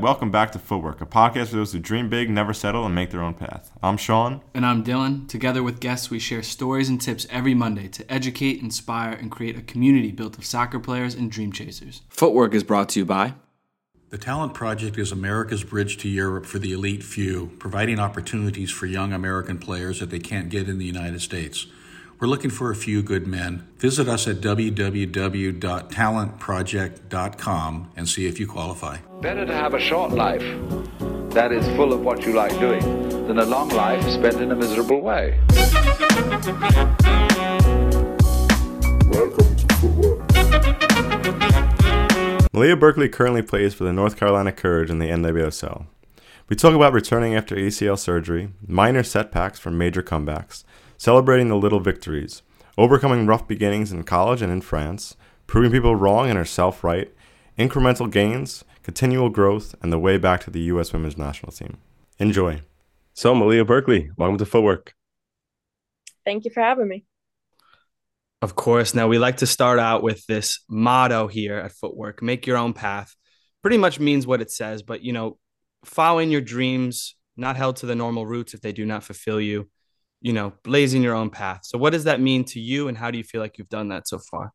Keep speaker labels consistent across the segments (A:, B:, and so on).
A: Welcome back to Footwork, a podcast for those who dream big, never settle, and make their own path. I'm Sean.
B: And I'm Dylan. Together with guests, we share stories and tips every Monday to educate, inspire, and create a community built of soccer players and dream chasers.
C: Footwork is brought to you by
D: The Talent Project is America's bridge to Europe for the elite few, providing opportunities for young American players that they can't get in the United States. We're looking for a few good men. Visit us at www.talentproject.com and see if you qualify.
E: Better to have a short life that is full of what you like doing than a long life spent in a miserable way.
F: Welcome to Footwork.
A: Malia Berkely currently plays for the North Carolina Courage in the NWSL. We talk about returning after ACL surgery, minor setbacks from major comebacks, celebrating the little victories, overcoming rough beginnings in college and in France, proving people wrong and herself right, incremental gains, continual growth, and the way back to the U.S. women's national team. Enjoy. So, Malia Berkely, welcome to Footwork.
G: Thank you for having me.
B: Of course. Now, we like to start out with this motto here at Footwork make your own path. Pretty much means what it says, but you know, following your dreams, not held to the normal routes if they do not fulfill you, you know, blazing your own path. So, what does that mean to you, and how do you feel like you've done that so far?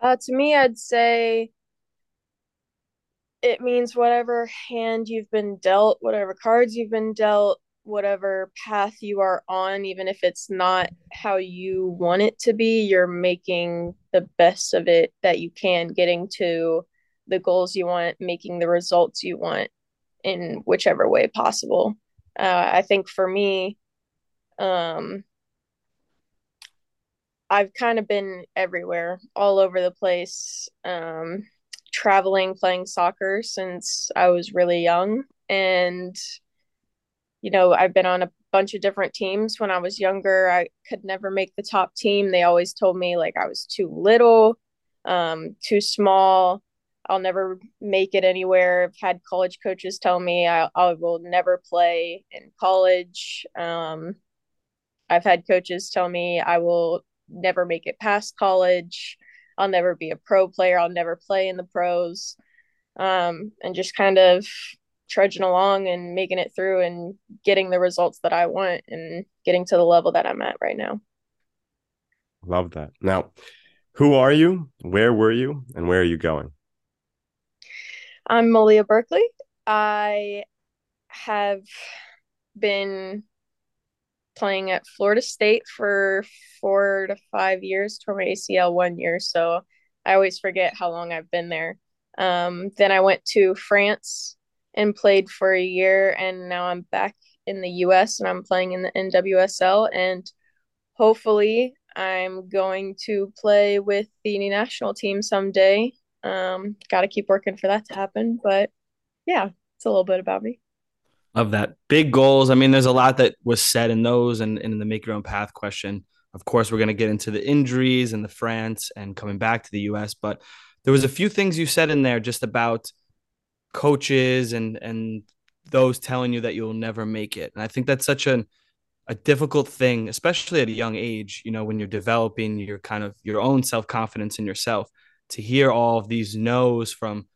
G: Uh, to me, I'd say it means whatever hand you've been dealt, whatever cards you've been dealt, whatever path you are on, even if it's not how you want it to be, you're making the best of it that you can, getting to the goals you want, making the results you want in whichever way possible. Uh, I think for me, um, I've kind of been everywhere, all over the place, um, traveling, playing soccer since I was really young. And, you know, I've been on a bunch of different teams. When I was younger, I could never make the top team. They always told me like I was too little, um, too small. I'll never make it anywhere. I've had college coaches tell me I, I will never play in college. Um, I've had coaches tell me I will never make it past college. I'll never be a pro player. I'll never play in the pros. Um, and just kind of trudging along and making it through and getting the results that I want and getting to the level that I'm at right now.
A: Love that. Now, who are you? Where were you? And where are you going?
G: I'm Malia Berkely. I have been playing at Florida State for four to five years, tore my ACL one year, so I always forget how long I've been there. Um, then I went to France and played for a year, and now I'm back in the US and I'm playing in the NWSL. And hopefully, I'm going to play with the national team someday. Um, Got to keep working for that to happen. But yeah, it's a little bit about me
B: of that big goals. I mean, there's a lot that was said in those and, and in the make your own path question. Of course, we're going to get into the injuries and the France and coming back to the US, but there was a few things you said in there just about coaches and and those telling you that you'll never make it. And I think that's such an a difficult thing, especially at a young age, you know, when you're developing your kind of your own self-confidence in yourself, to hear all of these no's from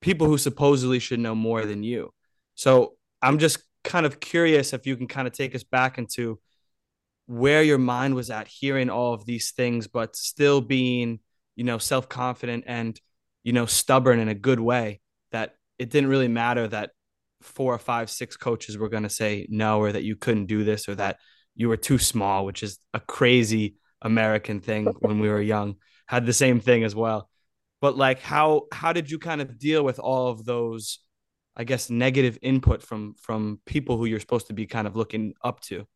B: people who supposedly should know more than you. So I'm just kind of curious if you can kind of take us back into where your mind was at hearing all of these things, but still being, you know, self confident and, you know, stubborn in a good way that it didn't really matter that four or five, six coaches were going to say no, or that you couldn't do this, or that you were too small, which is a crazy American thing when we were young. Had the same thing as well. But like, how how did you kind of deal with all of those I guess negative input from from people who you're supposed to be kind of looking up to?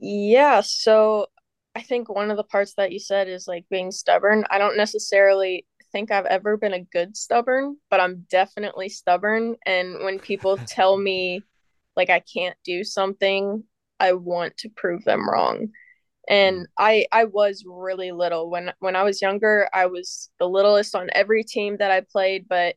G: Yeah, so I think one of the parts that you said is like being stubborn. I don't necessarily think I've ever been a good stubborn, but I'm definitely stubborn and when people tell me like I can't do something, I want to prove them wrong. And mm. I I was really little when when I was younger, I was the littlest on every team that I played, but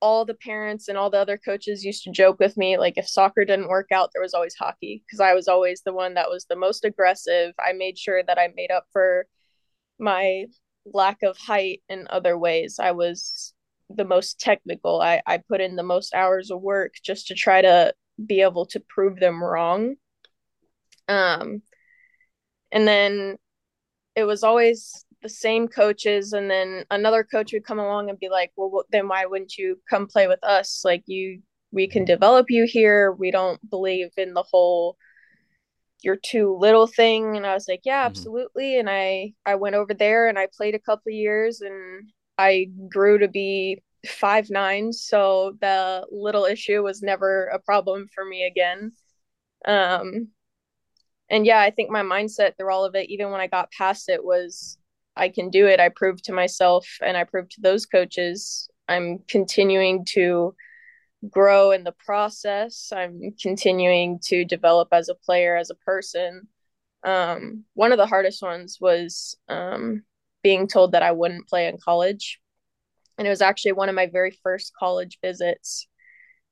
G: all the parents and all the other coaches used to joke with me like if soccer didn't work out there was always hockey because i was always the one that was the most aggressive i made sure that i made up for my lack of height in other ways i was the most technical. I, I put in the most hours of work just to try to be able to prove them wrong. Um, and then it was always the same coaches, and then another coach would come along and be like, "Well, then why wouldn't you come play with us? Like you, we can develop you here. We don't believe in the whole." you're too little thing and i was like yeah mm-hmm. absolutely mm-hmm. and i i went over there and i played a couple years and i grew to be five nine so the little issue was never a problem for me again um and yeah i think my mindset through all of it even when i got past it was i can do it. I proved to myself and i proved to those coaches i'm continuing to grow in the process. I'm continuing to develop as a player as a person. Um one of the hardest ones was um being told that i wouldn't play in college. And it was actually one of my very first college visits.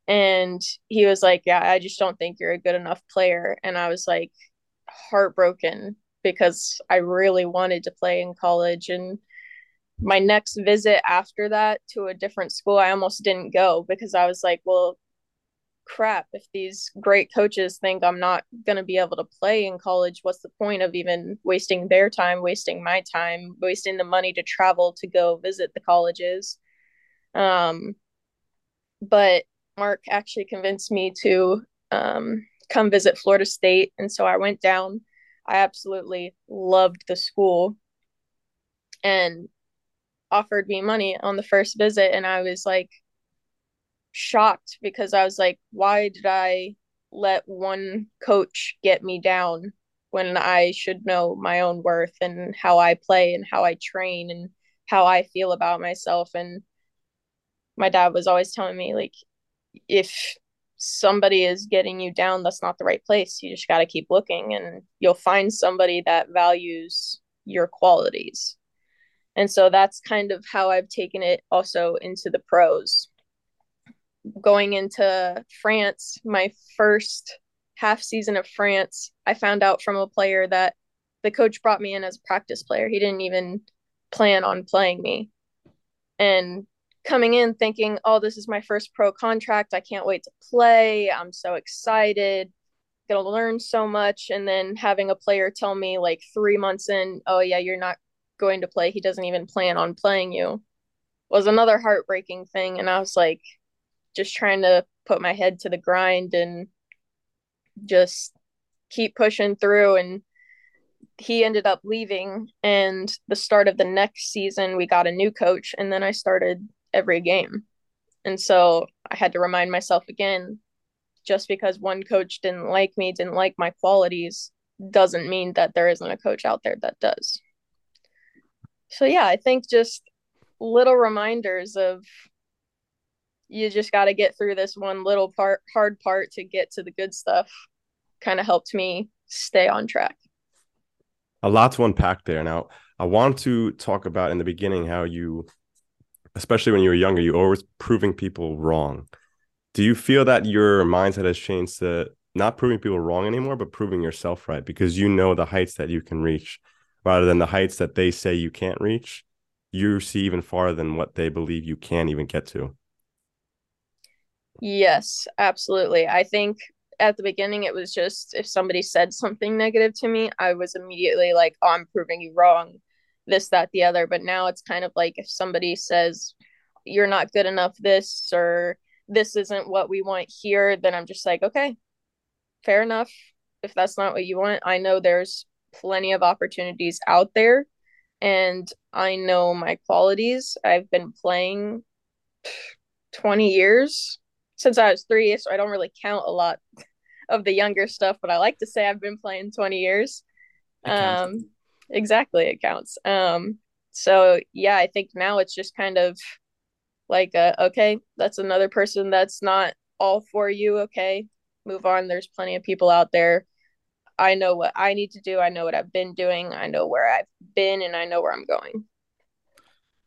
G: And he was like yeah i just don't think you're a good enough player. And i was like heartbroken because i really wanted to play in college and my next visit after that to a different school i almost didn't go because i was like well crap if these great coaches think i'm not going to be able to play in college what's the point of even wasting their time wasting my time wasting the money to travel to go visit the colleges? Um but mark actually convinced me to um come visit florida state and so i went down i absolutely loved the school and offered me money on the first visit and i was like shocked because I was like, why did I let one coach get me down when I should know my own worth and how I play and how I train and how I feel about myself? And my dad was always telling me, like, if somebody is getting you down, that's not the right place. You just got to keep looking and you'll find somebody that values your qualities. And so that's kind of how I've taken it also into the pros going into France, my first half season of France, I found out from a player that the coach brought me in as a practice player. He didn't even plan on playing me. And coming in thinking, oh, this is my first pro contract. I can't wait to play. I'm so excited. Gonna learn so much. And then having a player tell me, like, three months in, oh, yeah, you're not going to play. He doesn't even plan on playing you was another heartbreaking thing. And I was like, just trying to put my head to the grind and just keep pushing through and he ended up leaving and the start of the next season we got a new coach and then I started every game. And so I had to remind myself again just because one coach didn't like me, didn't like my qualities doesn't mean that there isn't a coach out there that does. So yeah, I think just little reminders of you just got to get through this one little part hard part to get to the good stuff kind of helped me stay on track
A: a lot to unpack there now i want to talk about in the beginning how you especially when you were younger you always proving people wrong do you feel that your mindset has changed to not proving people wrong anymore but proving yourself right because you know the heights that you can reach rather than the heights that they say you can't reach you see even farther than what they believe you can even get to
G: Yes, absolutely. I think at the beginning it was just if somebody said something negative to me, I was immediately like, "Oh, I'm proving you wrong." This, that, the other. But now it's kind of like if somebody says you're not good enough this or this isn't what we want here, then I'm just like, "Okay. Fair enough. If that's not what you want, I know there's plenty of opportunities out there and I know my qualities. I've been playing 20 years since I was three, so I don't really count a lot of the younger stuff, but I like to say I've been playing 20 years. Um, exactly, it counts. Um, so yeah, I think now it's just kind of like, uh, okay, that's another person that's not all for you. Okay, move on. There's plenty of people out there. I know what I need to do. I know what I've been doing. I know where I've been, and I know where I'm going.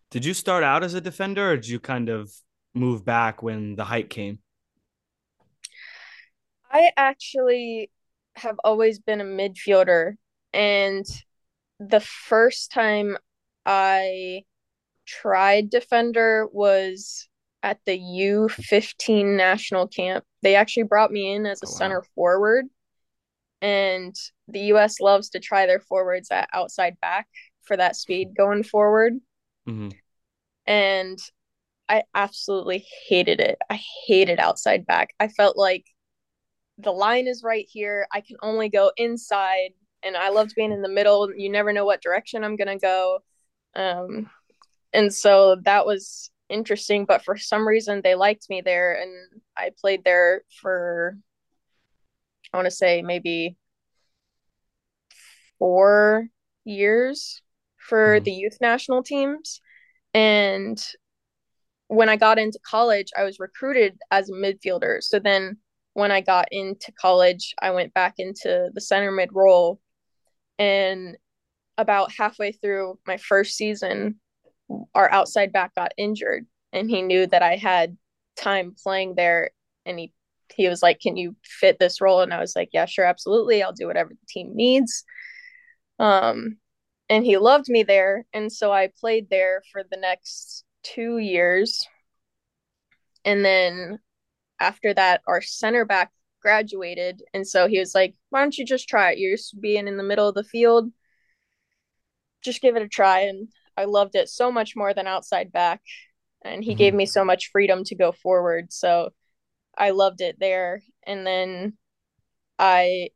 B: Did you start out as a defender, or did you kind of move back when the height came?
G: I actually have always been a midfielder and the first time I tried defender was at the U15 national camp. They actually brought me in as a oh, wow. center forward. And the US loves to try their forwards at outside back for that speed going forward. Mm-hmm. And I absolutely hated it. I hated outside back. I felt like the line is right here. I can only go inside. And I loved being in the middle. You never know what direction I'm going to go. Um, and so that was interesting. But for some reason, they liked me there. And I played there for, I want to say, maybe four years for mm-hmm. the youth national teams. And when I got into college, I was recruited as a midfielder. So then when I got into college, I went back into the center mid role. And about halfway through my first season, our outside back got injured and he knew that I had time playing there and he he was like, "Can you fit this role?" And I was like, "Yeah, sure, absolutely. I'll do whatever the team needs." Um and he loved me there and so I played there for the next 2 years. And then after that our center back graduated and so he was like, "Why don't you just try it? You're just being in the middle of the field. Just give it a try." And I loved it so much more than outside back. And he mm-hmm. gave me so much freedom to go forward. So I loved it there. And then I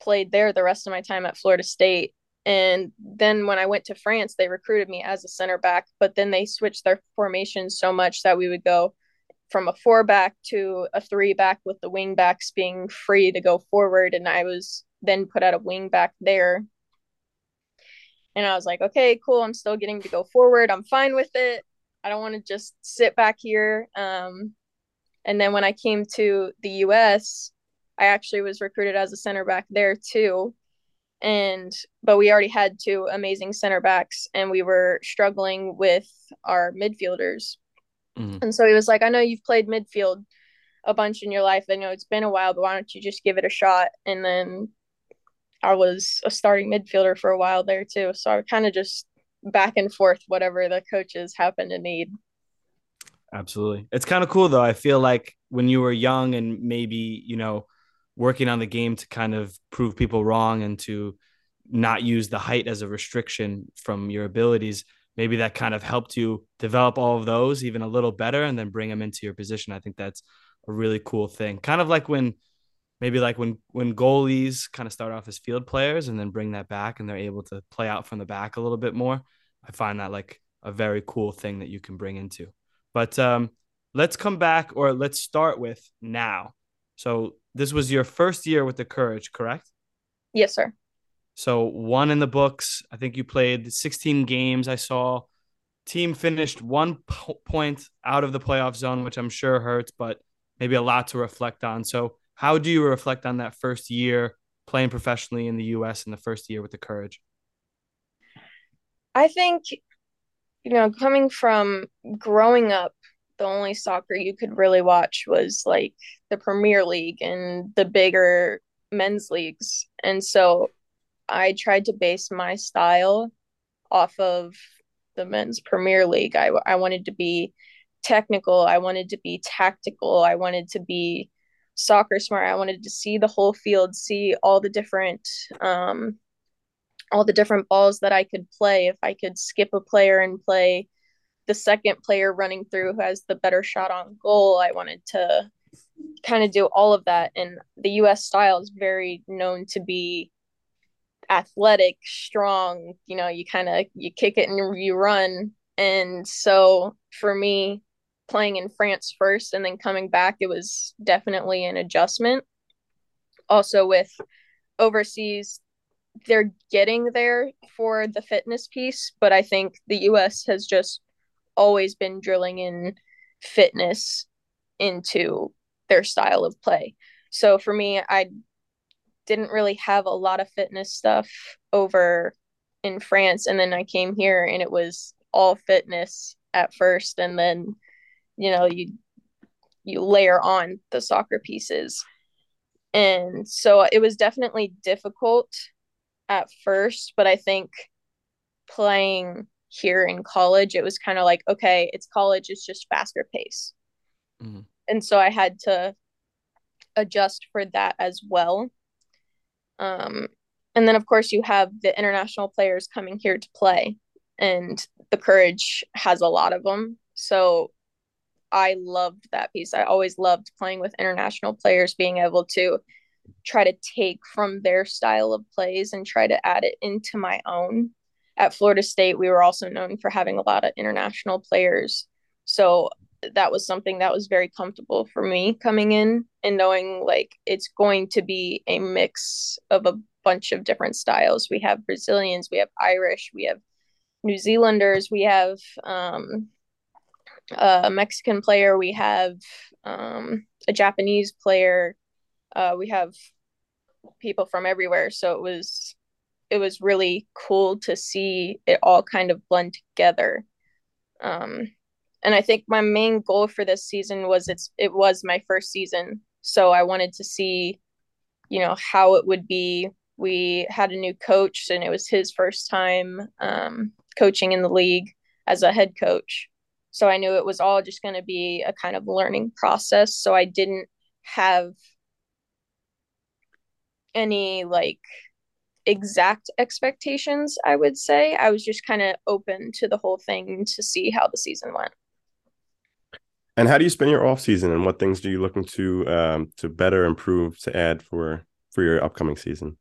G: played there the rest of my time at Florida State. And then when I went to France, they recruited me as a center back, but then they switched their formation so much that we would go from a four back to a three back with the wing backs being free to go forward. And I was then put at a wing back there and I was like, okay, cool. I'm still getting to go forward. I'm fine with it. I don't want to just sit back here. Um, and then when I came to the US, I actually was recruited as a center back there too. And but we already had two amazing center backs and we were struggling with our midfielders. Mm-hmm. And so he was like, I know you've played midfield a bunch in your life. I know it's been a while, but why don't you just give it a shot? And then I was a starting midfielder for a while there too. So I kind of just back and forth whatever the coaches happen to need.
B: Absolutely. It's kind of cool though. I feel like when you were young and maybe, you know, working on the game to kind of prove people wrong and to not use the height as a restriction from your abilities, maybe that kind of helped you develop all of those even a little better and then bring them into your position. I think that's a really cool thing. Kind of like when maybe like when when goalies kind of start off as field players and then bring that back and they're able to play out from the back a little bit more i find that like a very cool thing that you can bring into but um let's come back or let's start with now so this was your first year with the courage correct
G: yes sir
B: so one in the books i think you played 16 games i saw team finished one po- point out of the playoff zone which i'm sure hurts but maybe a lot to reflect on so how do you reflect on that first year playing professionally in the US in the first year with the Courage?
G: I think, you know, coming from growing up, the only soccer you could really watch was like the Premier League and the bigger men's leagues. And so I tried to base my style off of the men's Premier League. I, I wanted to be technical, I wanted to be tactical, I wanted to be soccer smart. I wanted to see the whole field, see all the different um all the different balls that I could play. If I could skip a player and play the second player running through who has the better shot on goal, I wanted to kind of do all of that. And the US style is very known to be athletic, strong, you know, you kind of you kick it and you run. And so for me, playing in France first and then coming back, it was definitely an adjustment. Also, with overseas, they're getting there for the fitness piece, but I think the US has just always been drilling in fitness into their style of play. So for me, I didn't really have a lot of fitness stuff over in France. And then I came here and it was all fitness at first. And then you know you you layer on the soccer pieces and so it was definitely difficult at first but i think playing here in college, it was kind of like, okay, it's college, it's just faster pace. Mm-hmm. And so I had to adjust for that as well. Um, and then, of course, you have the international players coming here to play, and the Courage has a lot of them. So I loved that piece. I always loved playing with international players, being able to try to take from their style of plays and try to add it into my own. At Florida State, we were also known for having a lot of international players. So that was something that was very comfortable for me coming in and knowing like it's going to be a mix of a bunch of different styles. We have Brazilians, we have Irish, we have New Zealanders, we have um, a Mexican player, we have um, a Japanese player, uh, we have people from everywhere. So it was it was really cool to see it all kind of blend together. Um, and I think my main goal for this season was it's it was my first season, so I wanted to see, you know, how it would be. We had a new coach, and it was his first time um, coaching in the league as a head coach. So I knew it was all just going to be a kind of learning process. So I didn't have any like exact expectations, I would say. I was just kind of open to the whole thing to see how the season went.
C: And how do you spend your off season, and what things do you looking to um, to better improve to add for for your upcoming season?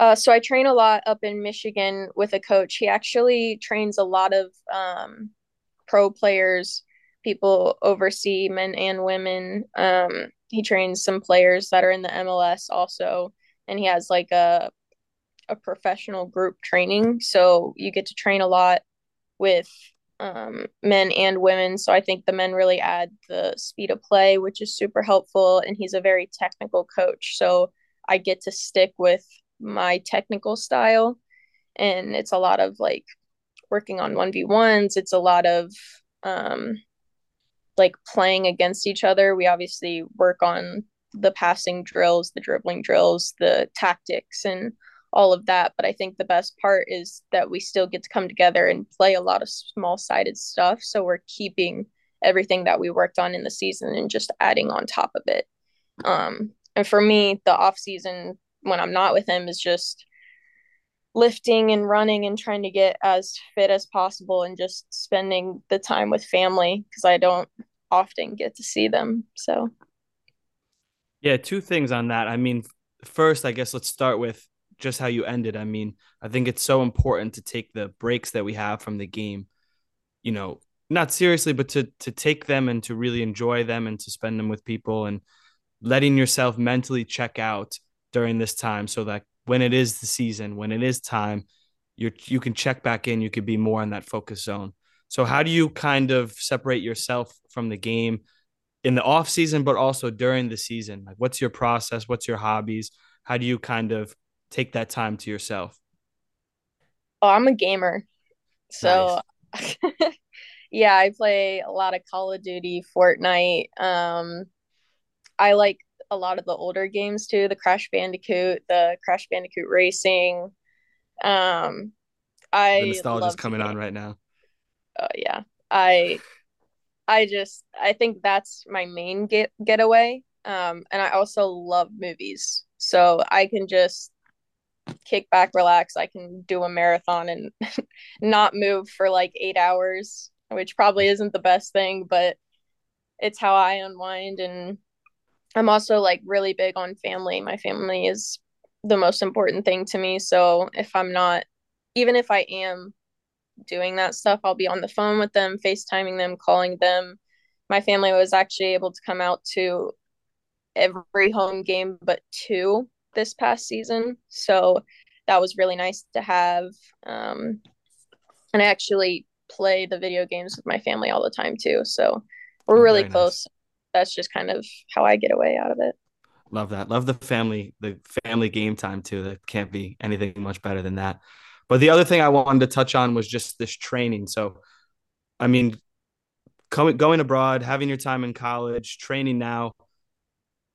G: Uh, so I train a lot up in Michigan with a coach. He actually trains a lot of um, pro players, people oversee men and women. Um, he trains some players that are in the MLS also, and he has like a a professional group training. So you get to train a lot with um, men and women. So I think the men really add the speed of play, which is super helpful. And he's a very technical coach. So I get to stick with my technical style. And it's a lot of like working on 1v1s. It's a lot of um, like playing against each other. We obviously work on the passing drills, the dribbling drills, the tactics, and all of that. But I think the best part is that we still get to come together and play a lot of small sided stuff. So we're keeping everything that we worked on in the season and just adding on top of it. Um, and for me, the off season when I'm not with him is just lifting and running and trying to get as fit as possible and just spending the time with family because I don't often get to see them. So,
B: yeah, two things on that. I mean, first, I guess let's start with just how you ended. I mean, I think it's so important to take the breaks that we have from the game, you know, not seriously, but to to take them and to really enjoy them and to spend them with people and letting yourself mentally check out during this time so that when it is the season, when it is time, you you can check back in, you could be more in that focus zone. So how do you kind of separate yourself from the game in the off season but also during the season? Like what's your process? What's your hobbies? How do you kind of take that time to yourself?
G: Oh, I'm a gamer. So nice. yeah, I play a lot of Call of Duty, Fortnite. Um I like a lot of the older games too, the Crash Bandicoot, the Crash Bandicoot Racing. Um I
B: the nostalgia's coming on right now.
G: Oh yeah. I I just I think that's my main get getaway. Um and I also love movies. So I can just kick back, relax. I can do a marathon and not move for like eight hours, which probably isn't the best thing, but it's how I unwind. And I'm also like really big on family. My family is the most important thing to me. So if I'm not, even if I am doing that stuff, I'll be on the phone with them, FaceTiming them, calling them. My family was actually able to come out to every home game but two this past season. So that was really nice to have. Um, and I actually play the video games with my family all the time too. So we're oh, really close. Nice. That's just kind of how I get away out of it.
B: Love that. Love the family, the family game time too. That can't be anything much better than that. But the other thing I wanted to touch on was just this training. So, I mean, coming going abroad, having your time in college, training now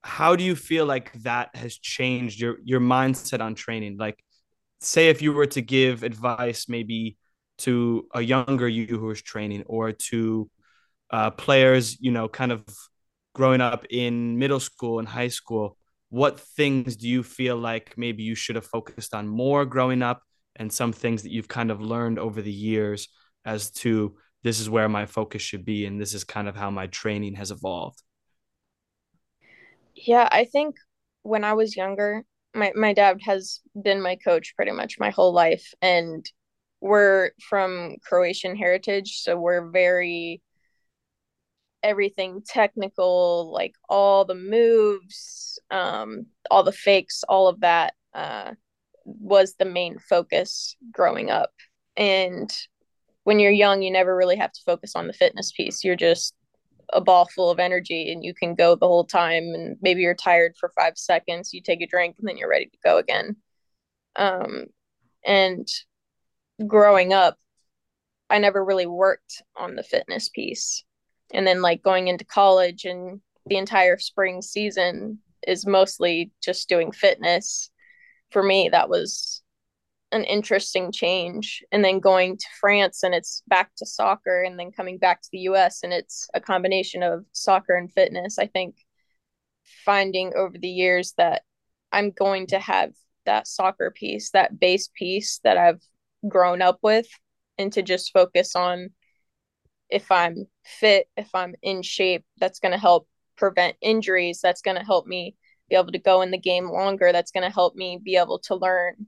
B: how do you feel like that has changed your your mindset on training like say if you were to give advice maybe to a younger you who is training or to uh, players, you know, kind of growing up in middle school and high school, what things do you feel like maybe you should have focused on more growing up and some things that you've kind of learned over the years as to this is where my focus should be and this is kind of how my training has evolved?
G: Yeah, I think when I was younger, my, my dad has been my coach pretty much my whole life and we're from Croatian heritage, so we're very everything technical, like all the moves, um, all the fakes, all of that uh, was the main focus growing up. And when you're young, you never really have to focus on the fitness piece. You're just a ball full of energy and you can go the whole time. And maybe you're tired for five seconds, you take a drink, and then you're ready to go again. Um, and growing up, I never really worked on the fitness piece and then like going into college and the entire spring season is mostly just doing fitness for me that was an interesting change and then going to France and it's back to soccer and then coming back to the US and it's a combination of soccer and fitness I think finding over the years that I'm going to have that soccer piece that base piece that I've grown up with and to just focus on if I'm fit, if I'm in shape, that's going to help prevent injuries. That's going to help me be able to go in the game longer. That's going to help me be able to learn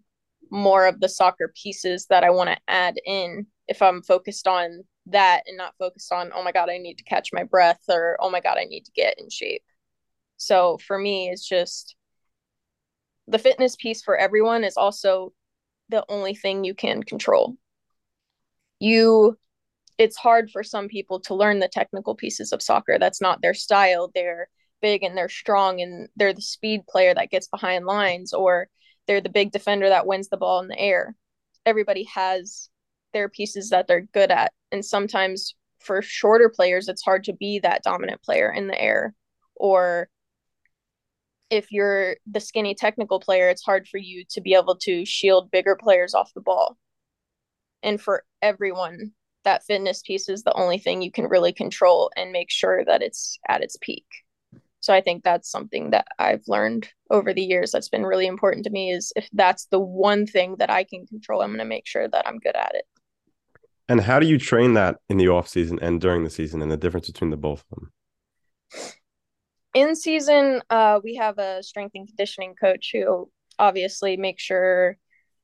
G: more of the soccer pieces that I want to add in if I'm focused on that and not focused on, oh my God, I need to catch my breath or oh my God, I need to get in shape. So for me, it's just the fitness piece for everyone is also the only thing you can control. You it's hard for some people to learn the technical pieces of soccer. That's not their style. They're big and they're strong and they're the speed player that gets behind lines or they're the big defender that wins the ball in the air. Everybody has their pieces that they're good at. And sometimes for shorter players, it's hard to be that dominant player in the air. Or if you're the skinny technical player, it's hard for you to be able to shield bigger players off the ball. And for everyone, that fitness piece is the only thing you can really control and make sure that it's at its peak. So I think that's something that I've learned over the years that's been really important to me is if that's the one thing that I can control, I'm going to make sure that I'm good at it.
C: And how do you train that in the off season and during the season and the difference between the both of them?
G: In season, uh, we have a strength and conditioning coach who obviously makes sure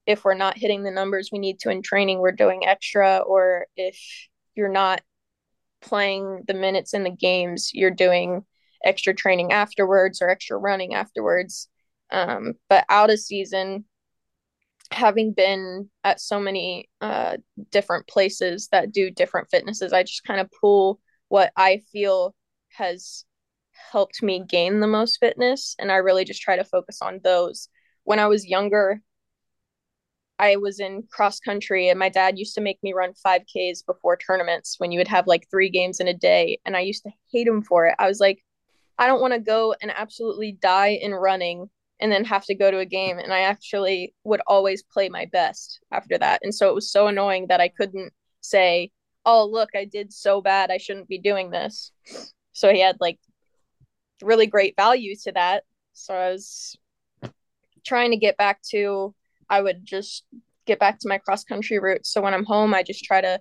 G: if we're not hitting the numbers we need to in training, we're doing extra, or if you're not playing the minutes in the games, you're doing extra training afterwards or extra running afterwards. Um, but out of season, having been at so many uh, different places that do different fitnesses, I just kind of pull what I feel has helped me gain the most fitness. And I really just try to focus on those. When I was younger, I was in cross country and my dad used to make me run 5Ks before tournaments when you would have like three games in a day. And I used to hate him for it. I was like, I don't want to go and absolutely die in running and then have to go to a game. And I actually would always play my best after that. And so it was so annoying that I couldn't say, oh, look, I did so bad. I shouldn't be doing this. So he had like really great value to that. So I was trying to get back to I would just get back to my cross country route. So when I'm home, I just try to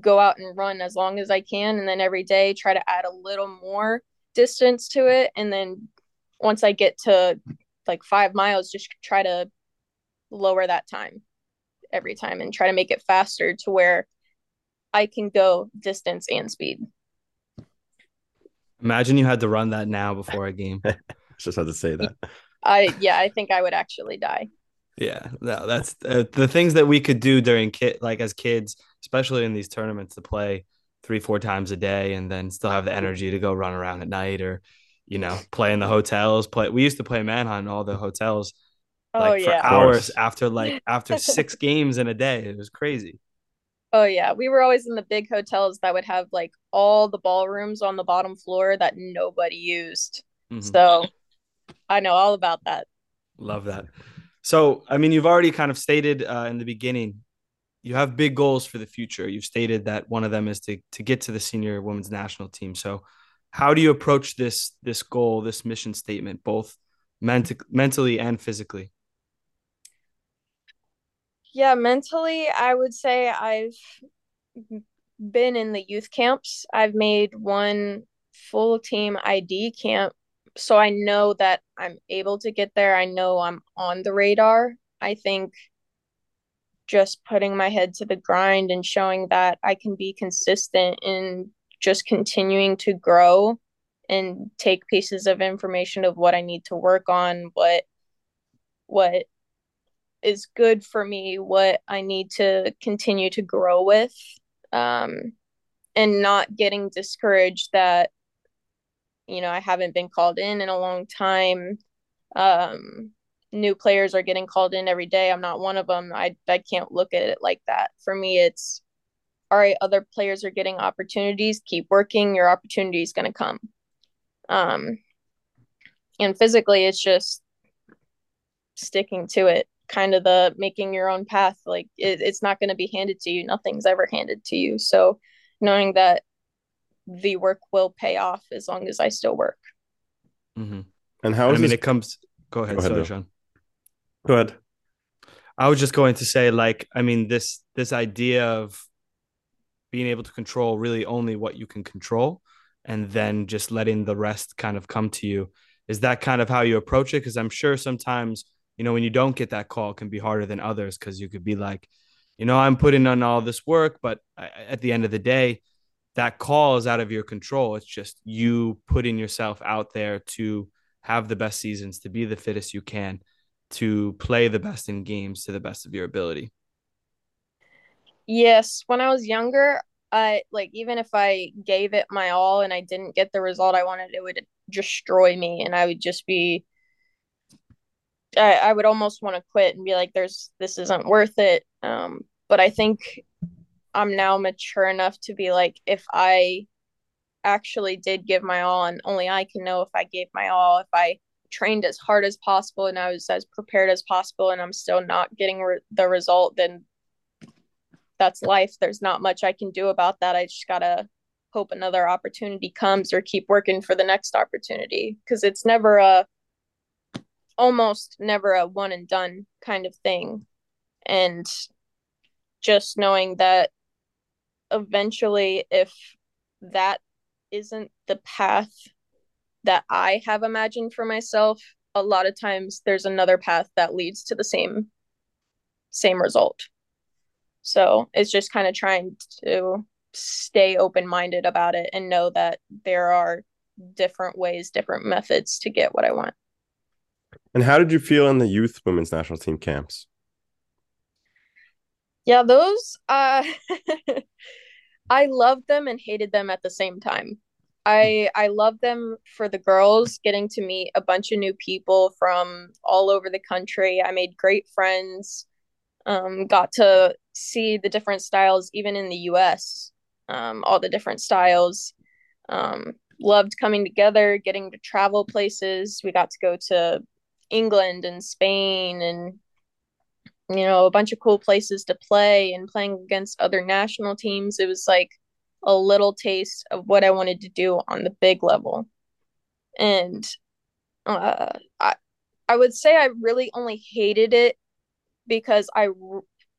G: go out and run as long as I can. And then every day, try to add a little more distance to it. And then once I get to like five miles, just try to lower that time every time and try to make it faster to where I can go distance and speed.
B: Imagine you had to run that now before a game.
C: just had to say that.
G: I yeah, I think I would actually die.
B: Yeah, no, that's uh, the things that we could do during kid, like as kids, especially in these tournaments, to play three, four times a day, and then still have the energy to go run around at night, or you know, play in the hotels. Play. We used to play manhunt in all the hotels, like oh, yeah. for hours after like after six games in a day. It was crazy.
G: Oh yeah, we were always in the big hotels that would have like all the ballrooms on the bottom floor that nobody used. Mm-hmm. So I know all about that.
B: Love that. So, I mean, you've already kind of stated uh, in the beginning you have big goals for the future. You've stated that one of them is to to get to the senior women's national team. So, how do you approach this this goal, this mission statement, both ment- mentally and physically?
G: Yeah, mentally, I would say I've been in the youth camps. I've made one full team ID camp. So I know that I'm able to get there. I know I'm on the radar. I think just putting my head to the grind and showing that I can be consistent in just continuing to grow and take pieces of information of what I need to work on, what what is good for me, what I need to continue to grow with. Um, and not getting discouraged that you know I haven't been called in in a long time. Um, new players are getting called in every day. I'm not one of them. I I can't look at it like that. For me, it's all right. Other players are getting opportunities. Keep working. Your opportunity is going to come. Um, and physically, it's just sticking to it. Kind of the making your own path. Like it, it's not going to be handed to you. Nothing's ever handed to you. So knowing that the work will pay off as long as I still work.
B: Mm-hmm.
C: And how
B: I mean,
C: this-
B: it comes. Go ahead,
C: Go ahead,
B: sorry, Sean.
C: Go ahead.
B: I was just going to say, like, I mean, this this idea of being able to control really only what you can control, and then just letting the rest kind of come to you. Is that kind of how you approach it? Because I'm sure sometimes, you know, when you don't get that call, can be harder than others. Because you could be like, you know, I'm putting on all this work, but at the end of the day, that call is out of your control. It's just you putting yourself out there to have the best seasons, to be the fittest you can, to play the best in games to the best of your ability.
G: Yes, when I was younger, I like even if I gave it my all and I didn't get the result I wanted, it would destroy me and I would just be I, I would almost want to quit and be like, there's this isn't worth it. Um, but I think I'm now mature enough to be like, if I actually did give my all, and only I can know if I gave my all, if I trained as hard as possible and I was as prepared as possible, and I'm still not getting re- the result, then that's life. There's not much I can do about that. I just gotta hope another opportunity comes or keep working for the next opportunity because it's never a almost never a one and done kind of thing. And just knowing that eventually, if that isn't the path that I have imagined for myself, a lot of times there's another path that leads to the same same result. So it's just kind of trying to stay open minded about it and know that there are different ways, different methods to get what I want.
C: And how did you feel in the youth women's national team camps?
G: Yeah, those uh I loved them and hated them at the same time. I I loved them for the girls, getting to meet a bunch of new people from all over the country. I made great friends. Um, got to see the different styles even in the US. Um, all the different styles. Um, loved coming together, getting to travel places. We got to go to England and Spain and you know, a bunch of cool places to play and playing against other national teams. It was like a little taste of what I wanted to do on the big level. And uh, I, I would say I really only hated it because I,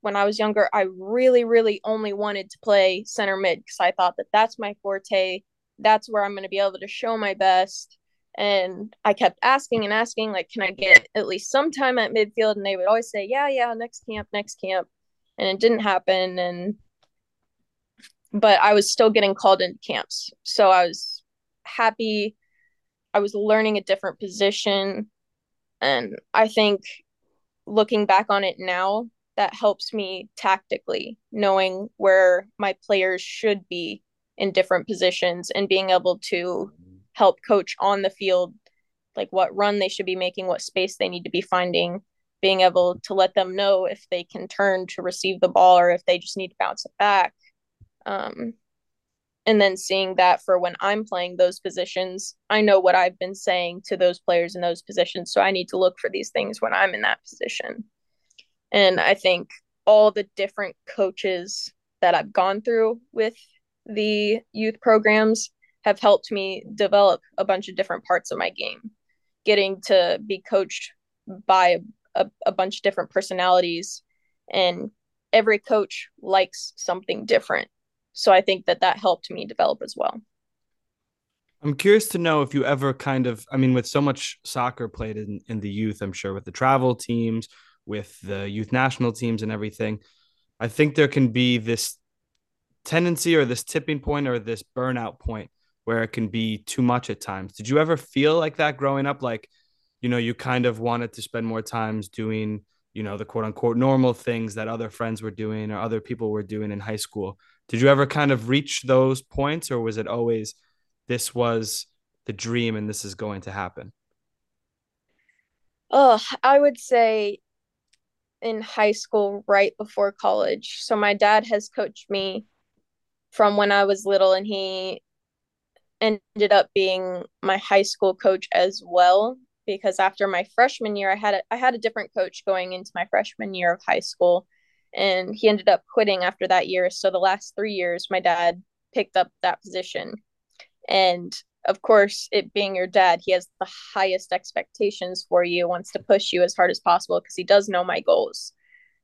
G: when I was younger, I really, really only wanted to play center mid because I thought that that's my forte. That's where I'm going to be able to show my best and I kept asking and asking, like, can I get at least some time at midfield? And they would always say, yeah, yeah, next camp, next camp. And it didn't happen. And, but I was still getting called into camps. So I was happy. I was learning a different position. And I think looking back on it now, that helps me tactically, knowing where my players should be in different positions and being able to help coach on the field like what run they should be making what space they need to be finding being able to let them know if they can turn to receive the ball or if they just need to bounce it back um, and then seeing that for when i'm playing those positions i know what i've been saying to those players in those positions so i need to look for these things when i'm in that position and i think all the different coaches that I've gone through with the youth programs have helped me develop a bunch of different parts of my game. Getting to be coached by a, a bunch of different personalities, and every coach likes something different. So I think that that helped me develop as well.
B: I'm curious to know if you ever kind of, I mean, with so much soccer played in, in the youth, I'm sure with the travel teams, with the youth national teams and everything, I think there can be this tendency or this tipping point or this burnout point where it can be too much at times. Did you ever feel like that growing up? Like, you know, you kind of wanted to spend more times doing, you know, the quote unquote normal things that other friends were doing or other people were doing in high school. Did you ever kind of reach those points or was it always this was the dream and this is going to happen?
G: Oh, I would say in high school right before college. So my dad has coached me from when I was little and he ended up being my high school coach as well because after my freshman year I had a, I had a different coach going into my freshman year of high school and he ended up quitting after that year so the last 3 years my dad picked up that position and of course it being your dad he has the highest expectations for you wants to push you as hard as possible because he does know my goals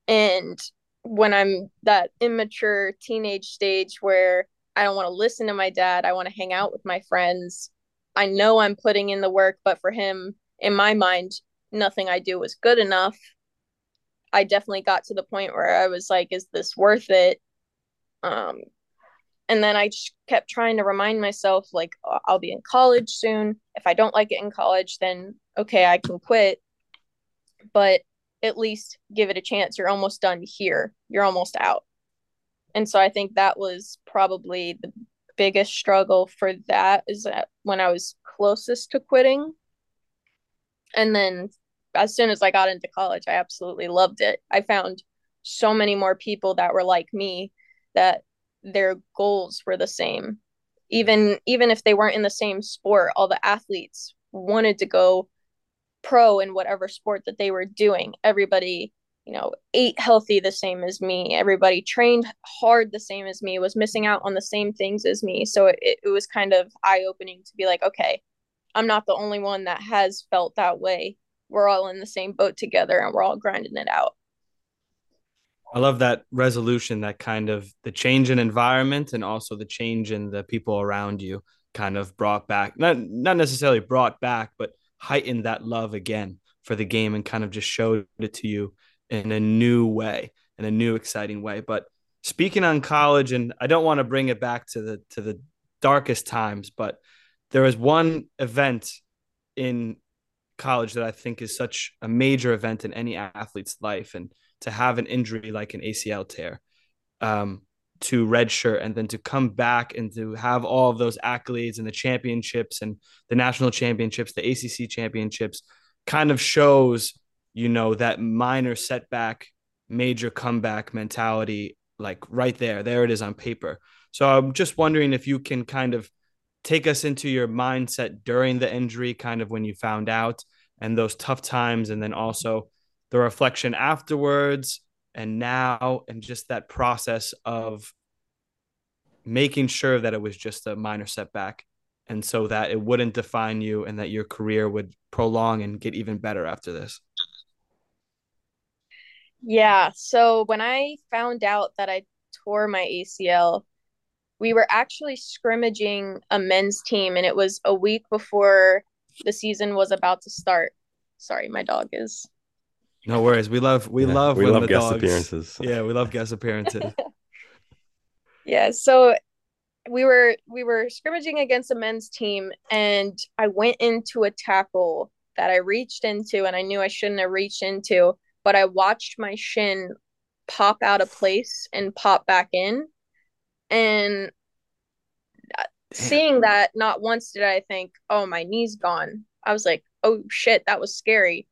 G: and when I'm that immature teenage stage where I don't want to listen to my dad, I want to hang out with my friends. I know I'm putting in the work, but for him, in my mind, nothing I do was good enough. I definitely got to the point where I was like, is this worth it? Um, and then I just kept trying to remind myself, like, I'll be in college soon. If I don't like it in college, then okay, I can quit. But at least give it a chance. You're almost done here. You're almost out. And so I think that was probably the biggest struggle for that is that when I was closest to quitting. And then as soon as I got into college, I absolutely loved it. I found so many more people that were like me that their goals were the same. Even even if they weren't in the same sport, all the athletes wanted to go pro in whatever sport that they were doing. Everybody, you know, ate healthy the same as me. Everybody trained hard the same as me, was missing out on the same things as me. So it, it was kind of eye opening to be like, okay, I'm not the only one that has felt that way. We're all in the same boat together and we're all grinding it out.
B: I love that resolution, that kind of the change in environment and also the change in the people around you kind of brought back, not not necessarily brought back, but heightened that love again for the game and kind of just showed it to you in a new way, in a new exciting way. But speaking on college, and I don't want to bring it back to the to the darkest times, but there was one event in college that I think is such a major event in any athlete's life, and to have an injury like an ACL tear, um, to redshirt and then to come back and to have all of those accolades and the championships and the national championships, the ACC championships kind of shows, you know, that minor setback, major comeback mentality, like right there. There it is on paper. So I'm just wondering if you can kind of take us into your mindset during the injury, kind of when you found out and those tough times, and then also the reflection afterwards and now and just that process of making sure that it was just a minor setback and so that it wouldn't define you and that your career would prolong and get even better after this.
G: Yeah so when i found out that i tore my acl we were actually scrimmaging a men's team and it was a week before the season was about to start sorry my dog is
B: no worries. We love we
C: Yeah,
B: love
C: we
B: when
C: love
B: the
C: guest
B: dogs-
C: appearances.
B: Yeah, we love guest appearances.
G: yeah so we were we were scrimmaging against a men's team and i went into a tackle that i reached into and i knew i shouldn't have reached into but i watched my shin pop out of place and pop back in and uh, seeing that not once did i think oh my knee's gone. I was like oh shit that was scary.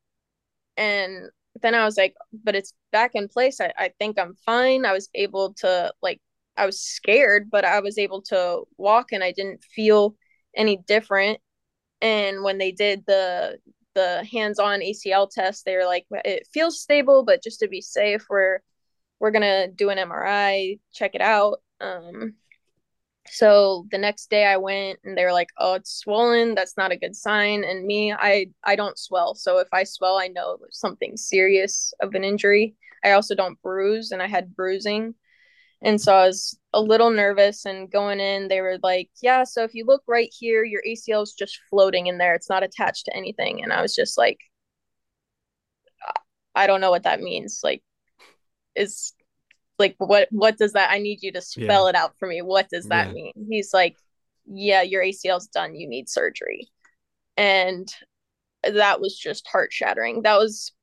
G: And then i was like but it's back in place. I, I think i'm fine. I was able to like I was scared, but I was able to walk and I didn't feel any different. And when they did the the hands-on ACL test, they were like, it feels stable, but just to be safe, we're we're gonna do an MRI, check it out. Um, so the next day I went and they were like, "Oh, it's swollen. That's not a good sign." And me, I I don't swell. So if I swell, I know something serious of an injury. I also don't bruise and I had bruising. And so I was a little nervous and going in, they were like, Yeah, so if you look right here, your ACL is just floating in there. It's not attached to anything. And I was just like, I don't know what that means. Like, is like what what does that I need you to spell yeah. it out for me. What does that yeah. mean? He's like, Yeah, your ACL's done, you need surgery. And that was just heart shattering. That was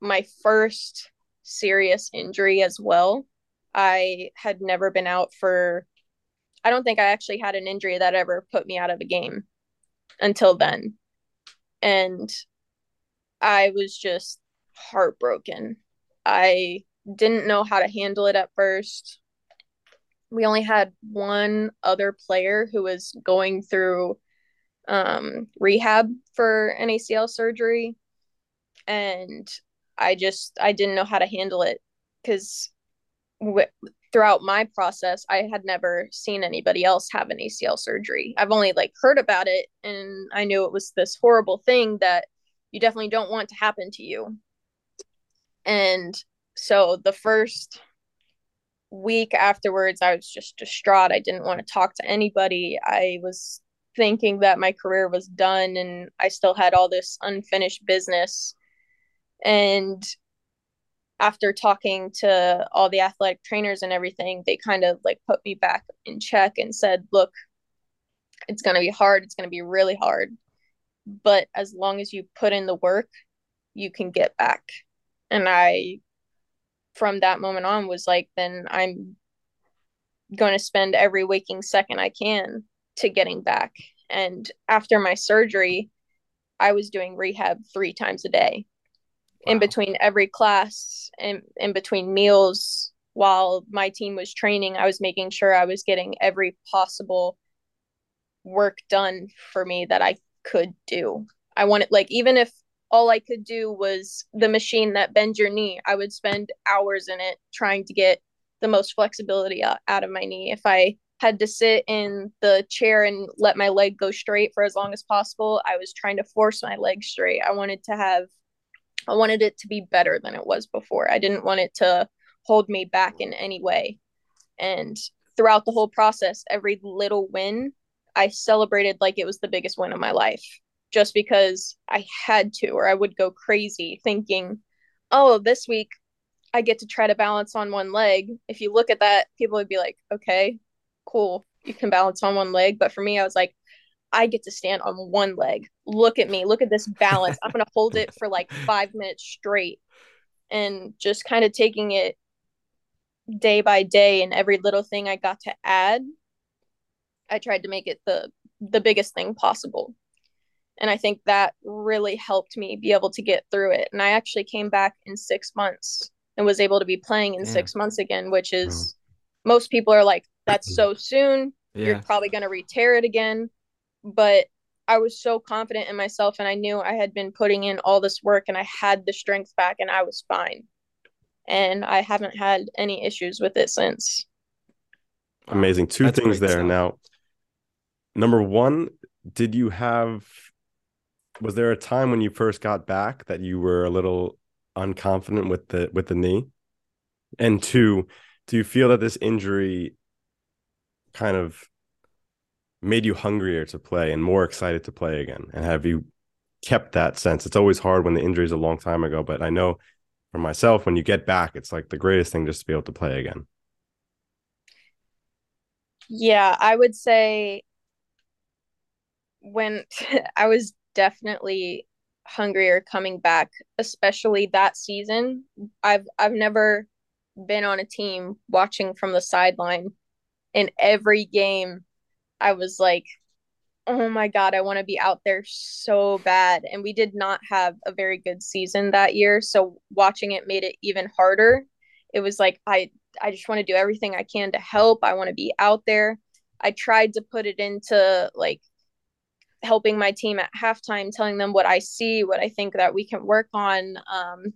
G: my first serious injury as well. I had never been out for I don't think I actually had an injury that ever put me out of a game until then. And I was just heartbroken. I didn't know how to handle it at first. We only had one other player who was going through um, rehab for an ACL surgery. And I just, I didn't know how to handle it because w- throughout my process, I had never seen anybody else have an ACL surgery. I've only like heard about it and I knew it was this horrible thing that you definitely don't want to happen to you. And so the first week afterwards, I was just distraught. I didn't want to talk to anybody. I was thinking that my career was done and I still had all this unfinished business. And after talking to all the athletic trainers and everything, they kind of like put me back in check and said, look, it's going to be hard. It's going to be really hard. But as long as you put in the work, you can get back. And I, from that moment on, was like, then I'm going to spend every waking second I can to getting back. And after my surgery, I was doing rehab three times a day wow. in between every class and in between meals while my team was training i was making sure i was getting every possible work done for me that i could do i wanted like even if all i could do was the machine that bends your knee i would spend hours in it trying to get the most flexibility out, of my knee if i had to sit in the chair and let my leg go straight for as long as possible i was trying to force my leg straight i wanted to have I wanted it to be better than it was before. I didn't want it to hold me back in any way. And throughout the whole process, every little win, I celebrated like it was the biggest win of my life just because I had to, or I would go crazy thinking, oh, this week I get to try to balance on one leg. If you look at that, people would be like, okay, cool, you can balance on one leg. But for me, I was like, I get to stand on one leg. Look at me. Look at this balance. I'm going to hold it for like five minutes straight and just kind of taking it day by day and every little thing I got to add. I tried to make it the the biggest thing possible. And I think that really helped me be able to get through it. And I actually came back in six months and was able to be playing in yeah. six months again, which is most people are like, that's so soon. Yeah. You're probably going to re tear it again but I was so confident in myself and I knew I had been putting in all this work and I had the strength back and I was fine. And I haven't had any issues with it since.
C: Amazing. Two That's things there. Stuff. Now, number one, did you have was there a time when you first got back that you were a little unconfident with the with the knee? And two, do you feel that this injury kind of made you hungrier to play and more excited to play again? And have you kept that sense? It's always hard when the injury is a long time ago, but I know for myself, when you get back, it's like the greatest thing just to be able to play again.
G: Yeah, I would say when I was definitely hungrier coming back, especially that season. I've I've never been on a team watching from the sideline in every game I was like, oh my God, I want to be out there so bad. And we did not have a very good season that year. So watching it made it even harder. It was like, I, I just want to do everything I can to help. I want to be out there. I tried to put it into like helping my team at halftime, telling them what I see, what I think that we can work on. Um,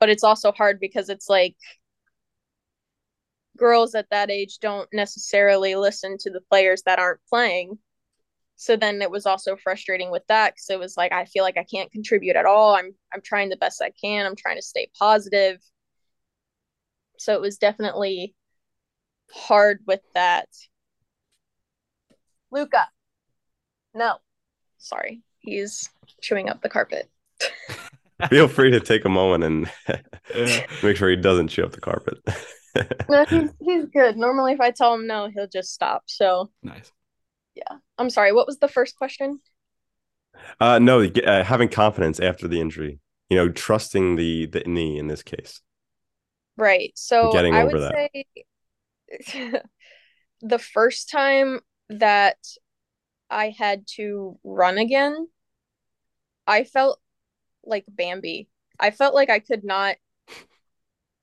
G: but it's also hard because it's like girls at that age don't necessarily listen to the players that aren't playing. So then it was also frustrating with that because it was like I feel like I can't contribute at all. I'm I'm trying the best I can. I'm trying to stay positive. So it was definitely hard with that. Luca. No. Sorry. He's chewing up the carpet.
C: Feel free to take a moment and make sure he doesn't chew up the carpet.
G: no, he's he's good. Normally, if I tell him no, he'll just stop. So
B: nice.
G: Yeah, I'm sorry. What was the first question?
C: Uh, no, uh, having confidence after the injury. You know, trusting the the knee in this case.
G: Right. So Getting I would that. say the first time that I had to run again, I felt like Bambi. I felt like I could not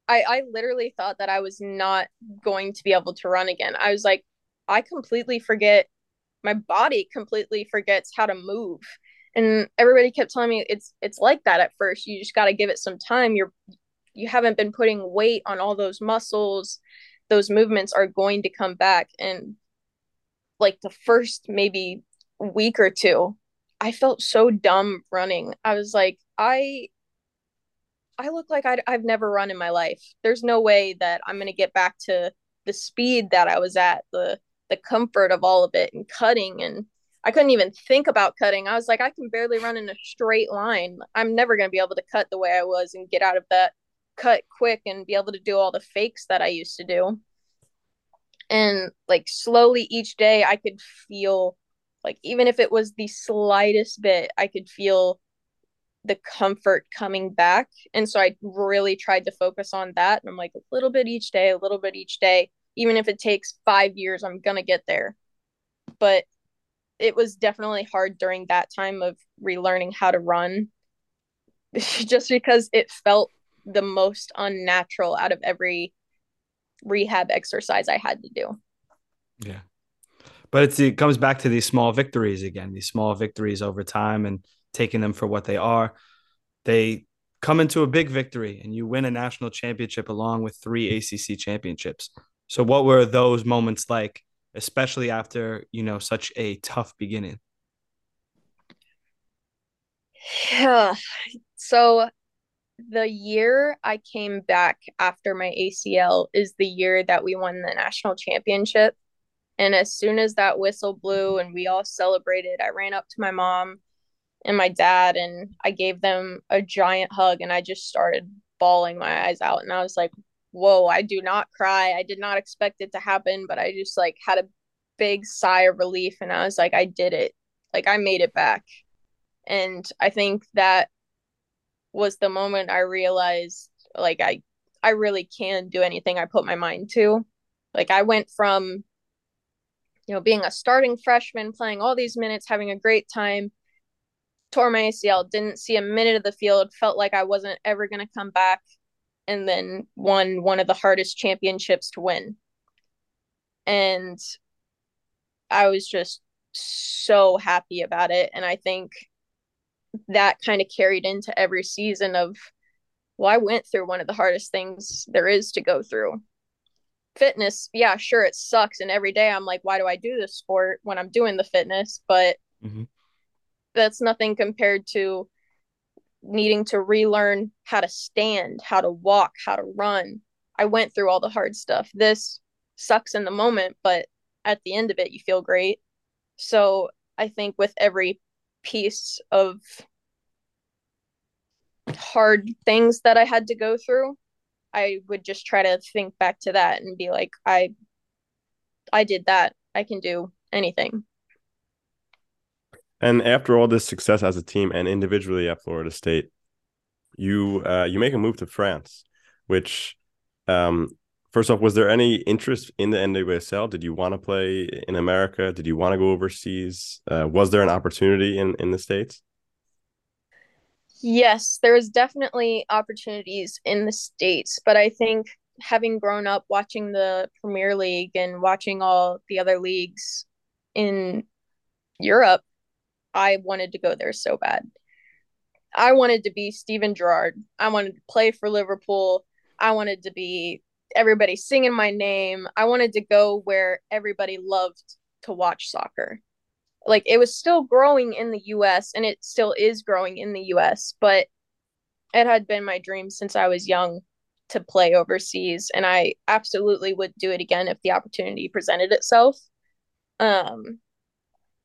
G: I I literally thought that I was not going to be able to run again. I was like I completely forget my body completely forgets how to move. And everybody kept telling me it's it's like that at first. You just got to give it some time. You're you haven't been putting weight on all those muscles. Those movements are going to come back and like the first maybe week or two, I felt so dumb running. I was like, I I look like i have never run in my life. There's no way that I'm gonna get back to the speed that I was at, the the comfort of all of it, and cutting. And I couldn't even think about cutting. I was like, I can barely run in a straight line. I'm never gonna be able to cut the way I was and get out of that cut quick and be able to do all the fakes that I used to do. And like slowly each day, I could feel like even if it was the slightest bit, I could feel the comfort coming back. And so I really tried to focus on that. And I'm like, a little bit each day, a little bit each day. Even if it takes five years, I'm going to get there. But it was definitely hard during that time of relearning how to run just because it felt the most unnatural out of every rehab exercise I had to do.
B: Yeah. But it's, it comes back to these small victories again, these small victories over time and taking them for what they are. They come into a big victory and you win a national championship along with three ACC championships. So what were those moments like, especially after, you know, such a tough beginning?
G: Yeah. So the year I came back after my ACL is the year that we won the national championship. And as soon as that whistle blew and we all celebrated, I ran up to my mom and my dad and I gave them a giant hug and I just started bawling my eyes out. And I was like, whoa, I do not cry. I did not expect it to happen, but I just like had a big sigh of relief and I was like, I did it. Like I made it back. And I think that was the moment I realized like I I really can do anything I put my mind to. Like I went from you know being a starting freshman playing all these minutes having a great time tore my ACL didn't see a minute of the field felt like I wasn't ever going to come back and then won one of the hardest championships to win and I was just so happy about it and I think that kind of carried into every season of well i went through one of the hardest things there is to go through. Fitness yeah sure it sucks and every day i'm like why do i do this sport when i'm doing the fitness? But mm-hmm. that's nothing compared to needing to relearn how to stand how to walk how to run. I went through all the hard stuff. This sucks in the moment but at the end of it you feel great. So i think with every piece of hard things that I had to go through, I would just try to think back to that and be like, I I did that. I can do anything.
C: And after all this success as a team and individually at Florida State, you uh, you make a move to France, which um, first off, was there any interest in the NWSL? Did you want to play in America? Did you want to go overseas? Uh, was there an opportunity in in the states?
G: Yes, there was definitely opportunities in the states, but I think having grown up watching the Premier League and watching all the other leagues in Europe, I wanted to go there so bad. I wanted to be Steven Gerrard. I wanted to play for Liverpool. I wanted to be everybody singing my name. I wanted to go where everybody loved to watch soccer. Like it was still growing in the US and it still is growing in the US, but it had been my dream since I was young to play overseas and I absolutely would do it again if the opportunity presented itself. Um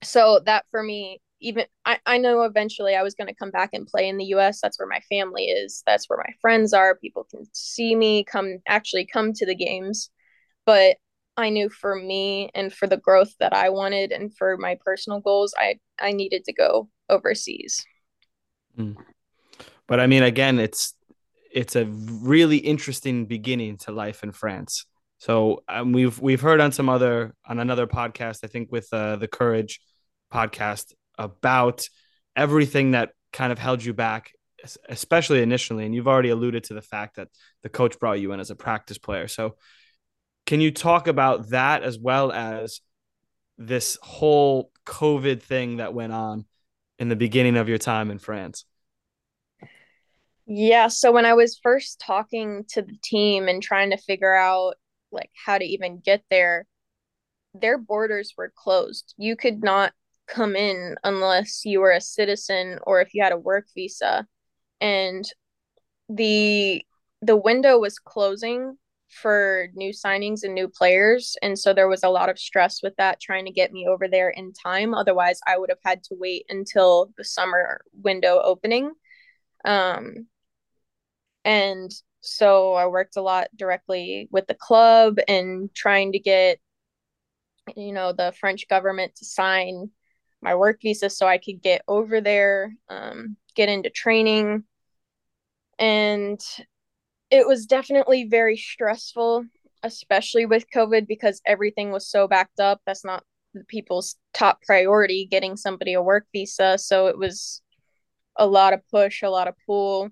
G: so that for me even I, I know eventually I was going to come back and play in the US. That's where my family is. That's where my friends are. People can see me, come actually come to the games. But I knew for me and for the growth that I wanted and for my personal goals, I I needed to go overseas.
B: Mm. But I mean again, it's it's a really interesting beginning to life in France. So um, we've we've heard on some other on another podcast, I think with uh, the Courage podcast about everything that kind of held you back, especially initially. And you've already alluded to the fact that the coach brought you in as a practice player. So, can you talk about that as well as this whole COVID thing that went on in the beginning of your time in France?
G: Yeah. So, when I was first talking to the team and trying to figure out like how to even get there, their borders were closed. You could not come in unless you were a citizen or if you had a work visa. And the the window was closing for new signings and new players. And so there was a lot of stress with that trying to get me over there in time. Otherwise i would have had to wait until the summer window opening. Um and so i worked a lot directly with the club and trying to get you know the french government to sign my work visa so I could get over there, um, get into training. And it was definitely very stressful, especially with COVID because everything was so backed up. That's not people's top priority, getting somebody a work visa. So it was a lot of push, a lot of pull,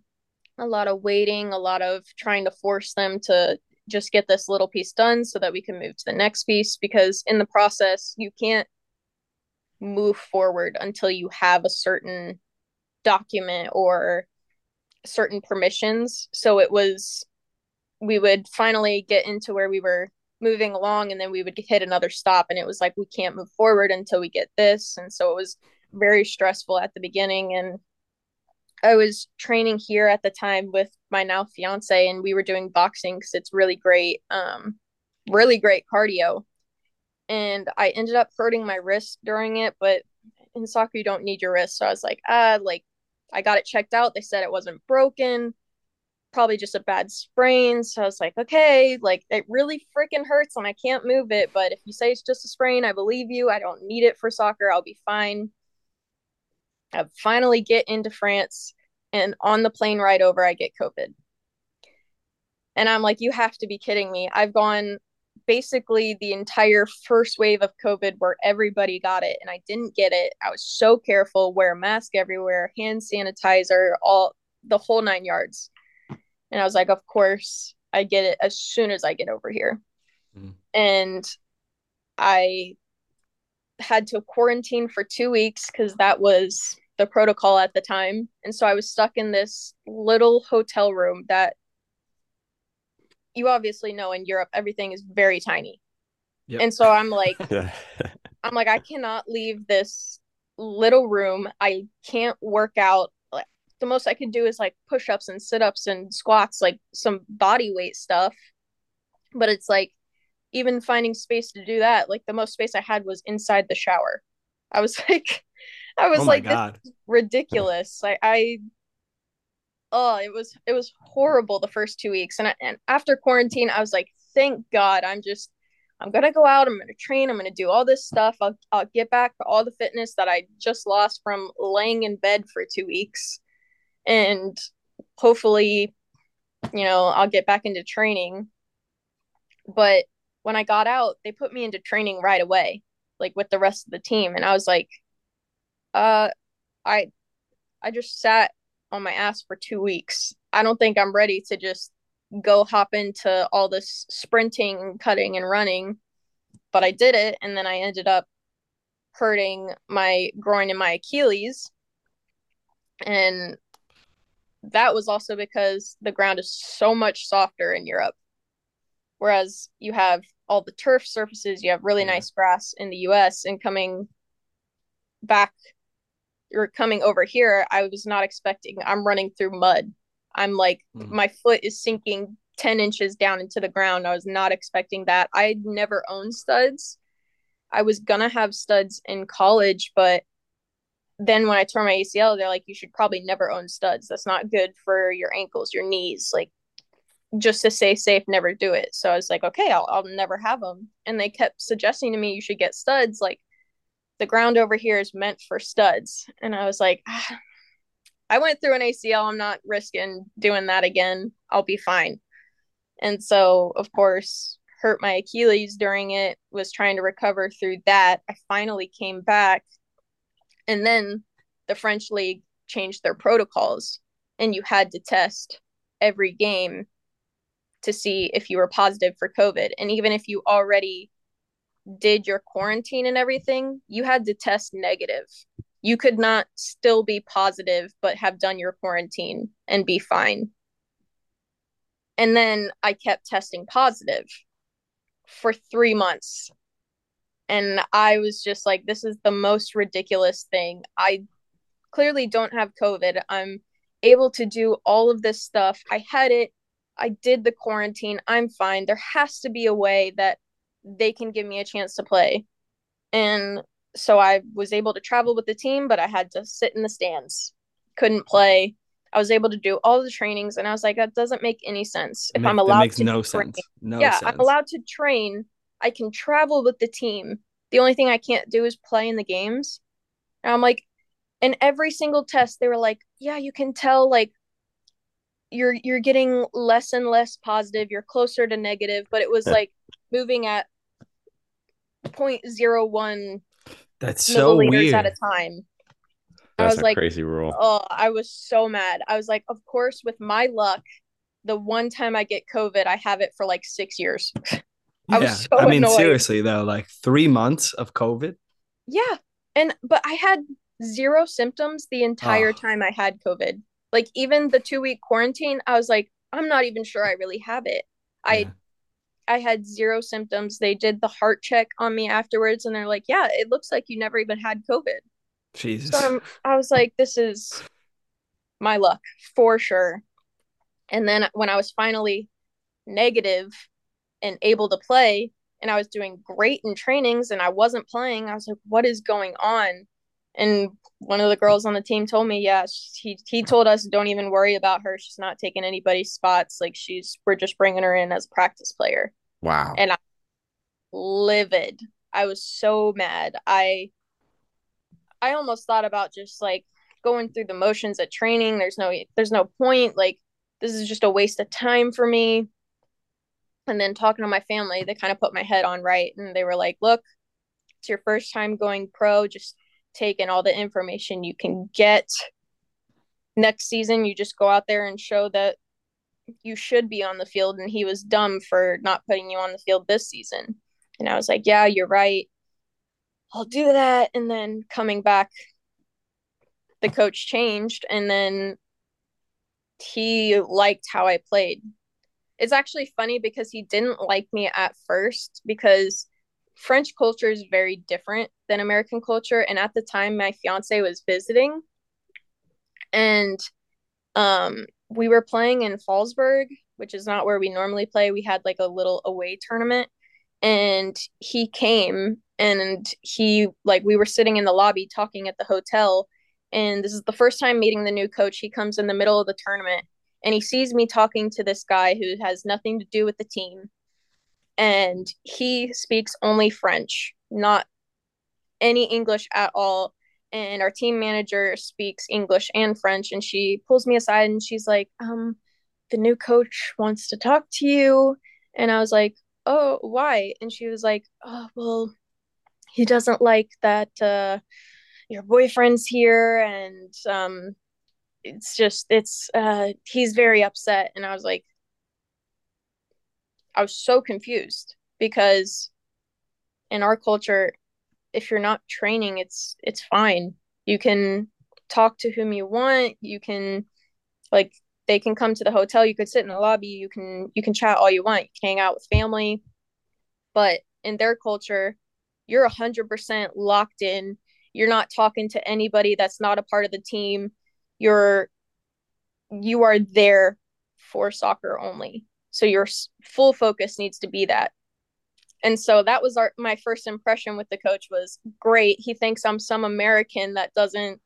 G: a lot of waiting, a lot of trying to force them to just get this little piece done so that we can move to the next piece because in the process you can't move forward until you have a certain document or certain permissions. So it was, we would finally get into where we were moving along and then we would hit another stop and it was like we can't move forward until we get this. And so it was very stressful at the beginning. And I was training here at the time with my now fiance and we were doing boxing cuz it's really great um really great cardio and I ended up hurting my wrist during it. But in soccer, you don't need your wrist, so I was like, ah, like I got it checked out. They said it wasn't broken, probably just a bad sprain. So I was like, okay, like it really freaking hurts and I can't move it. But if you say it's just a sprain, I believe you. I don't need it for soccer. I'll be fine. I finally get into France, and on the plane ride over, I get COVID. And I'm like, you have to be kidding me. I've gone basically the entire first wave of COVID where everybody got it and I didn't get it. I was so careful, wear a mask everywhere, hand sanitizer, all the whole nine yards. And I was like, of course, I get it as soon as I get over here. Mm. And I had to quarantine for two weeks because that was the protocol at the time. And so I was stuck in this little hotel room that you obviously know in Europe everything is very tiny. Yep. And so I'm like I'm like I cannot leave this little room. I can't work out. Like the most I could do is like push-ups and sit-ups and squats, like some body weight stuff. But it's like even finding space to do that, like the most space I had was inside the shower. I was like I was oh like ridiculous. I I oh, it was it was horrible the first two weeks, and I, and after quarantine, I was like, thank God, I'm just I'm gonna go out. I'm gonna train. I'm gonna do all this stuff. I'll I'll get back to all the fitness that I just lost from laying in bed for two weeks, and hopefully, you know, I'll get back into training. But when I got out, they put me into training right away, like with the rest of the team, and I was like, uh, I I just sat on my ass for two weeks. I don't think I'm ready to just go hop into all this sprinting, cutting, and running. But I did it, and then I ended up hurting my groin and my Achilles. And that was also because the ground is so much softer in Europe. Whereas you have all the turf surfaces, you have really yeah. nice grass in the US and coming back or coming over here, I was not expecting I'm running through mud. I'm like mm. my foot is sinking 10 inches down into the ground. I was not expecting that. I'd never owned studs. I was gonna have studs in college, but then when I tore my ACL, they're like, you should probably never own studs. That's not good for your ankles, your knees. Like, just to stay safe, never do it. So I was like, okay, I'll, I'll never have them. And they kept suggesting to me, you should get studs. Like, the ground over here is meant for studs. And I was like, ah, I went through an ACL. I'm not risking doing that again. I'll be fine. And so, of course, hurt my Achilles during it, was trying to recover through that. I finally came back. And then the French league changed their protocols, and you had to test every game to see if you were positive for COVID. And even if you already did your quarantine and everything, you had to test negative. You could not still be positive, but have done your quarantine and be fine. And then I kept testing positive for three months. And I was just like, this is the most ridiculous thing. I clearly don't have COVID. I'm able to do all of this stuff. I had it. I did the quarantine. I'm fine. There has to be a way that they can give me a chance to play. And so I was able to travel with the team, but I had to sit in the stands. Couldn't play. I was able to do all the trainings, and I was like, that doesn't make any sense. If make, I'm allowed makes to no train, sense. No yeah, sense. I'm allowed to train. I can travel with the team. The only thing I can't do is play in the games. And I'm like, in every single test, they were like, yeah, you can tell like you're you're getting less and less positive. You're closer to negative, but it was like moving at 0.01
B: that's so weird
G: at a time.
C: That's I was like, crazy rule.
G: Oh, I was so mad. I was like, of course, with my luck, the one time I get COVID, I have it for like six years.
B: I yeah. So I mean, annoyed. seriously though, like three months of COVID.
G: Yeah. And but I had zero symptoms the entire oh. time I had COVID. Like even the two week quarantine, I was like, I'm not even sure I really have it. Yeah. I I had zero symptoms. They did the heart check on me afterwards, and they're like, "Yeah, it looks like you never even had COVID."
B: Jesus.
G: So I'm, I was like, "This is my luck for sure." And then when I was finally negative and able to play, and I was doing great in trainings, and I wasn't playing, I was like, "What is going on?" And one of the girls on the team told me, "Yeah, he he told us don't even worry about her. She's not taking anybody's spots. Like she's we're just bringing her in as a practice player."
C: Wow.
G: And I livid. I was so mad. I I almost thought about just like going through the motions at training. There's no there's no point. Like this is just a waste of time for me. And then talking to my family, they kind of put my head on right and they were like, "Look, it's your first time going pro. Just take in all the information you can get. Next season, you just go out there and show that you should be on the field. And he was dumb for not putting you on the field this season. And I was like, yeah, you're right. I'll do that. And then coming back, the coach changed. And then he liked how I played. It's actually funny because he didn't like me at first because French culture is very different than American culture. And at the time, my fiance was visiting, and um, we were playing in Fallsburg, which is not where we normally play. We had like a little away tournament, and he came and he like we were sitting in the lobby talking at the hotel and this is the first time meeting the new coach he comes in the middle of the tournament and he sees me talking to this guy who has nothing to do with the team and he speaks only French, not any English at all. And our team manager speaks English and French, and she pulls me aside and she's like, um, the new coach wants to talk to you. And I was like, oh, why? And she was like, oh, well, he doesn't like that uh, your boyfriend's here. And um, it's just, it's, uh, he's very upset. And I was like, I was so confused because in our culture, if you're not training, it's it's fine. You can talk to whom you want. You can like they can come to the hotel. You could sit in the lobby. You can you can chat all you want. You can hang out with family. But in their culture you're a 100% locked in. You're not talking to anybody that's not a part of the team. You're you are there for soccer only so your full focus needs to be that and so that was our my first impression with the coach was great he thinks i'm some american that doesn't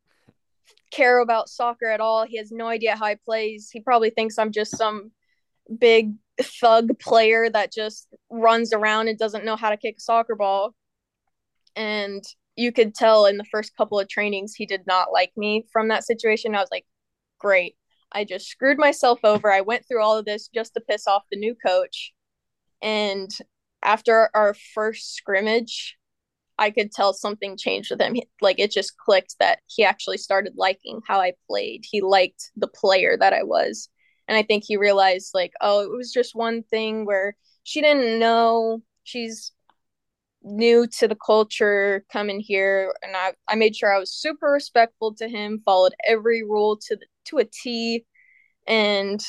G: care about soccer at all. He has no idea how he plays. He probably thinks I'm just some big thug player that just runs around and doesn't know how to kick a soccer ball. And you could tell in the first couple of trainings he did not like me from that situation. I was like, great. I just screwed myself over. I went through all of this just to piss off the new coach. And after our first scrimmage, I could tell something changed with him. like it just clicked that he actually started liking how I played. He liked the player that I was. And I think he realized like, oh, it was just one thing where she didn't know she's new to the culture coming here and I, I made sure I was super respectful to him, followed every rule to the to a T. And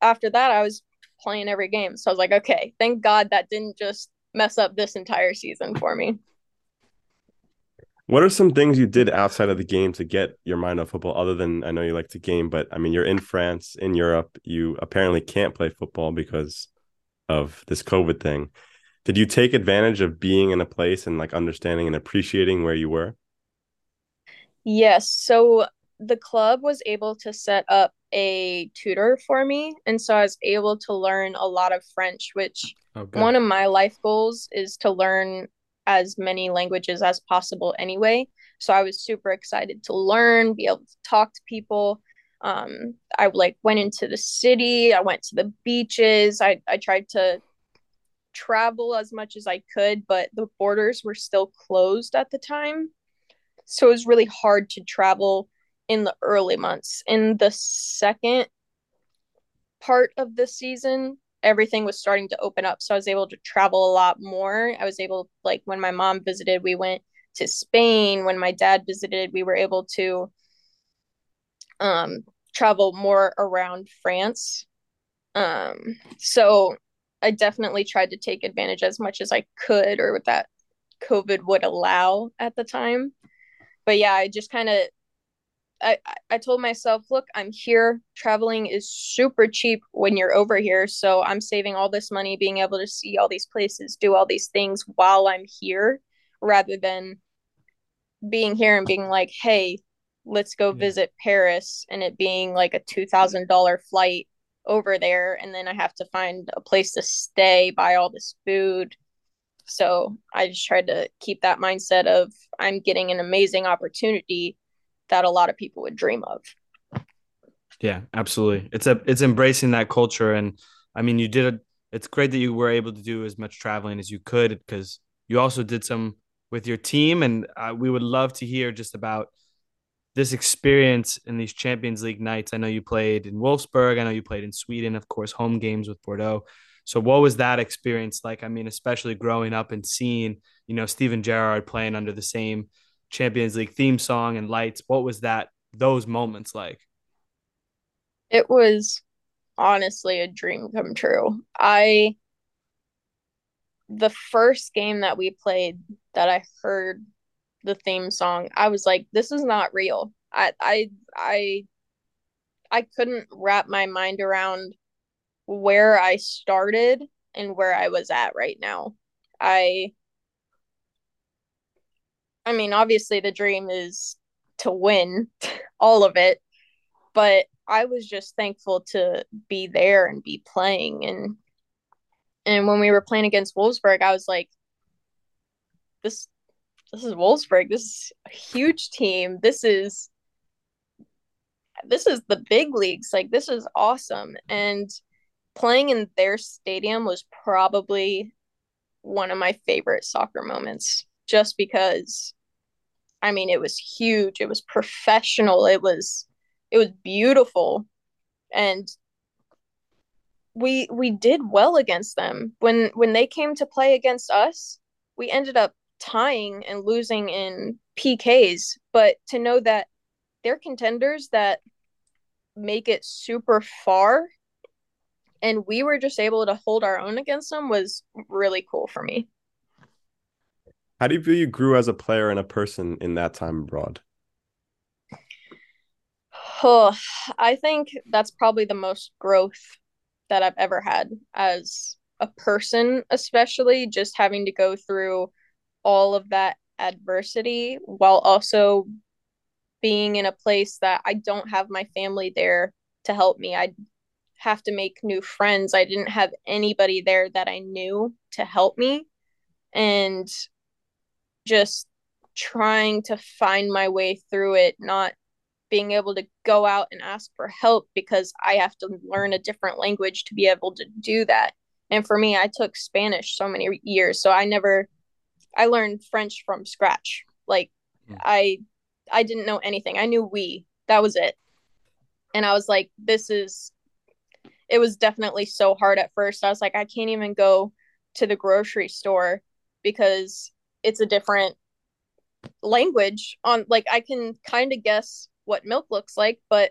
G: after that I was playing every game. So I was like, okay, thank God that didn't just mess up this entire season for me.
C: What are some things you did outside of the game to get your mind off football? Other than I know you like to game, but I mean, you're in France, in Europe. You apparently can't play football because of this COVID thing. Did you take advantage of being in a place and like understanding and appreciating where you were?
G: Yes. So the club was able to set up a tutor for me. And so I was able to learn a lot of French, which okay. one of my life goals is to learn as many languages as possible anyway. So I was super excited to learn, be able to talk to people. Um, I like went into the city, I went to the beaches, I, I tried to travel as much as I could, but the borders were still closed at the time. So it was really hard to travel in the early months. In the second part of the season, everything was starting to open up. So I was able to travel a lot more. I was able, like, when my mom visited, we went to Spain. When my dad visited, we were able to um, travel more around France. Um, so I definitely tried to take advantage as much as I could or what that COVID would allow at the time. But yeah, I just kind of I, I told myself, look, I'm here. Traveling is super cheap when you're over here. So I'm saving all this money, being able to see all these places, do all these things while I'm here, rather than being here and being like, hey, let's go visit Paris and it being like a $2,000 flight over there. And then I have to find a place to stay, buy all this food. So I just tried to keep that mindset of I'm getting an amazing opportunity that a lot of people would dream of.
B: Yeah, absolutely. It's a it's embracing that culture, and I mean, you did. A, it's great that you were able to do as much traveling as you could because you also did some with your team, and uh, we would love to hear just about this experience in these Champions League nights. I know you played in Wolfsburg. I know you played in Sweden, of course, home games with Bordeaux. So, what was that experience like? I mean, especially growing up and seeing, you know, Steven Gerrard playing under the same Champions League theme song and lights. What was that those moments like?
G: It was honestly a dream come true. I the first game that we played that I heard the theme song, I was like, this is not real. I I I I couldn't wrap my mind around where I started and where I was at right now. I I mean, obviously the dream is to win all of it, but I was just thankful to be there and be playing and and when we were playing against Wolfsburg, I was like this this is Wolfsburg. This is a huge team. This is this is the big leagues. Like this is awesome. And playing in their stadium was probably one of my favorite soccer moments just because I mean it was huge, it was professional, it was it was beautiful and we we did well against them. When when they came to play against us, we ended up tying and losing in PKs, but to know that they're contenders that make it super far and we were just able to hold our own against them was really cool for me.
C: How do you feel you grew as a player and a person in that time abroad?
G: Oh, I think that's probably the most growth that I've ever had as a person, especially just having to go through all of that adversity while also being in a place that I don't have my family there to help me. I have to make new friends. I didn't have anybody there that I knew to help me. And just trying to find my way through it, not being able to go out and ask for help because I have to learn a different language to be able to do that. And for me, I took Spanish so many years, so I never I learned French from scratch. Like mm. I I didn't know anything. I knew we. That was it. And I was like this is it was definitely so hard at first. I was like I can't even go to the grocery store because it's a different language on like I can kind of guess what milk looks like, but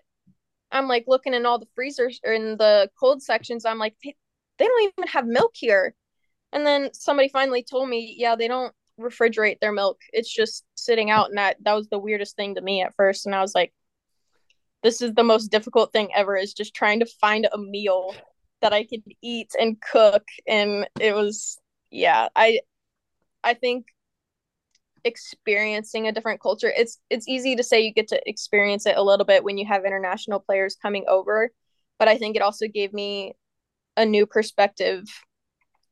G: I'm like looking in all the freezers or in the cold sections. I'm like, they, they don't even have milk here. And then somebody finally told me, yeah, they don't refrigerate their milk. It's just sitting out. And that, that was the weirdest thing to me at first. And I was like, this is the most difficult thing ever is just trying to find a meal that I could eat and cook. And it was, yeah, I, I think experiencing a different culture it's it's easy to say you get to experience it a little bit when you have international players coming over but i think it also gave me a new perspective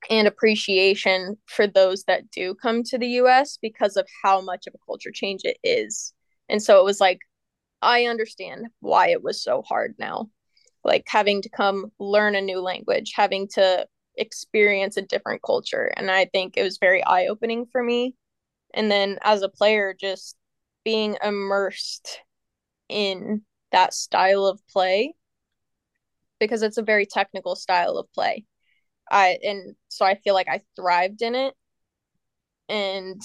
G: and appreciation for those that do come to the US because of how much of a culture change it is. And so it was like, I understand why it was so hard now. Like having to come learn a new language, having to experience a different culture. And I think it was very eye opening for me and then as a player just being immersed in that style of play because it's a very technical style of play. I and so i feel like i thrived in it. And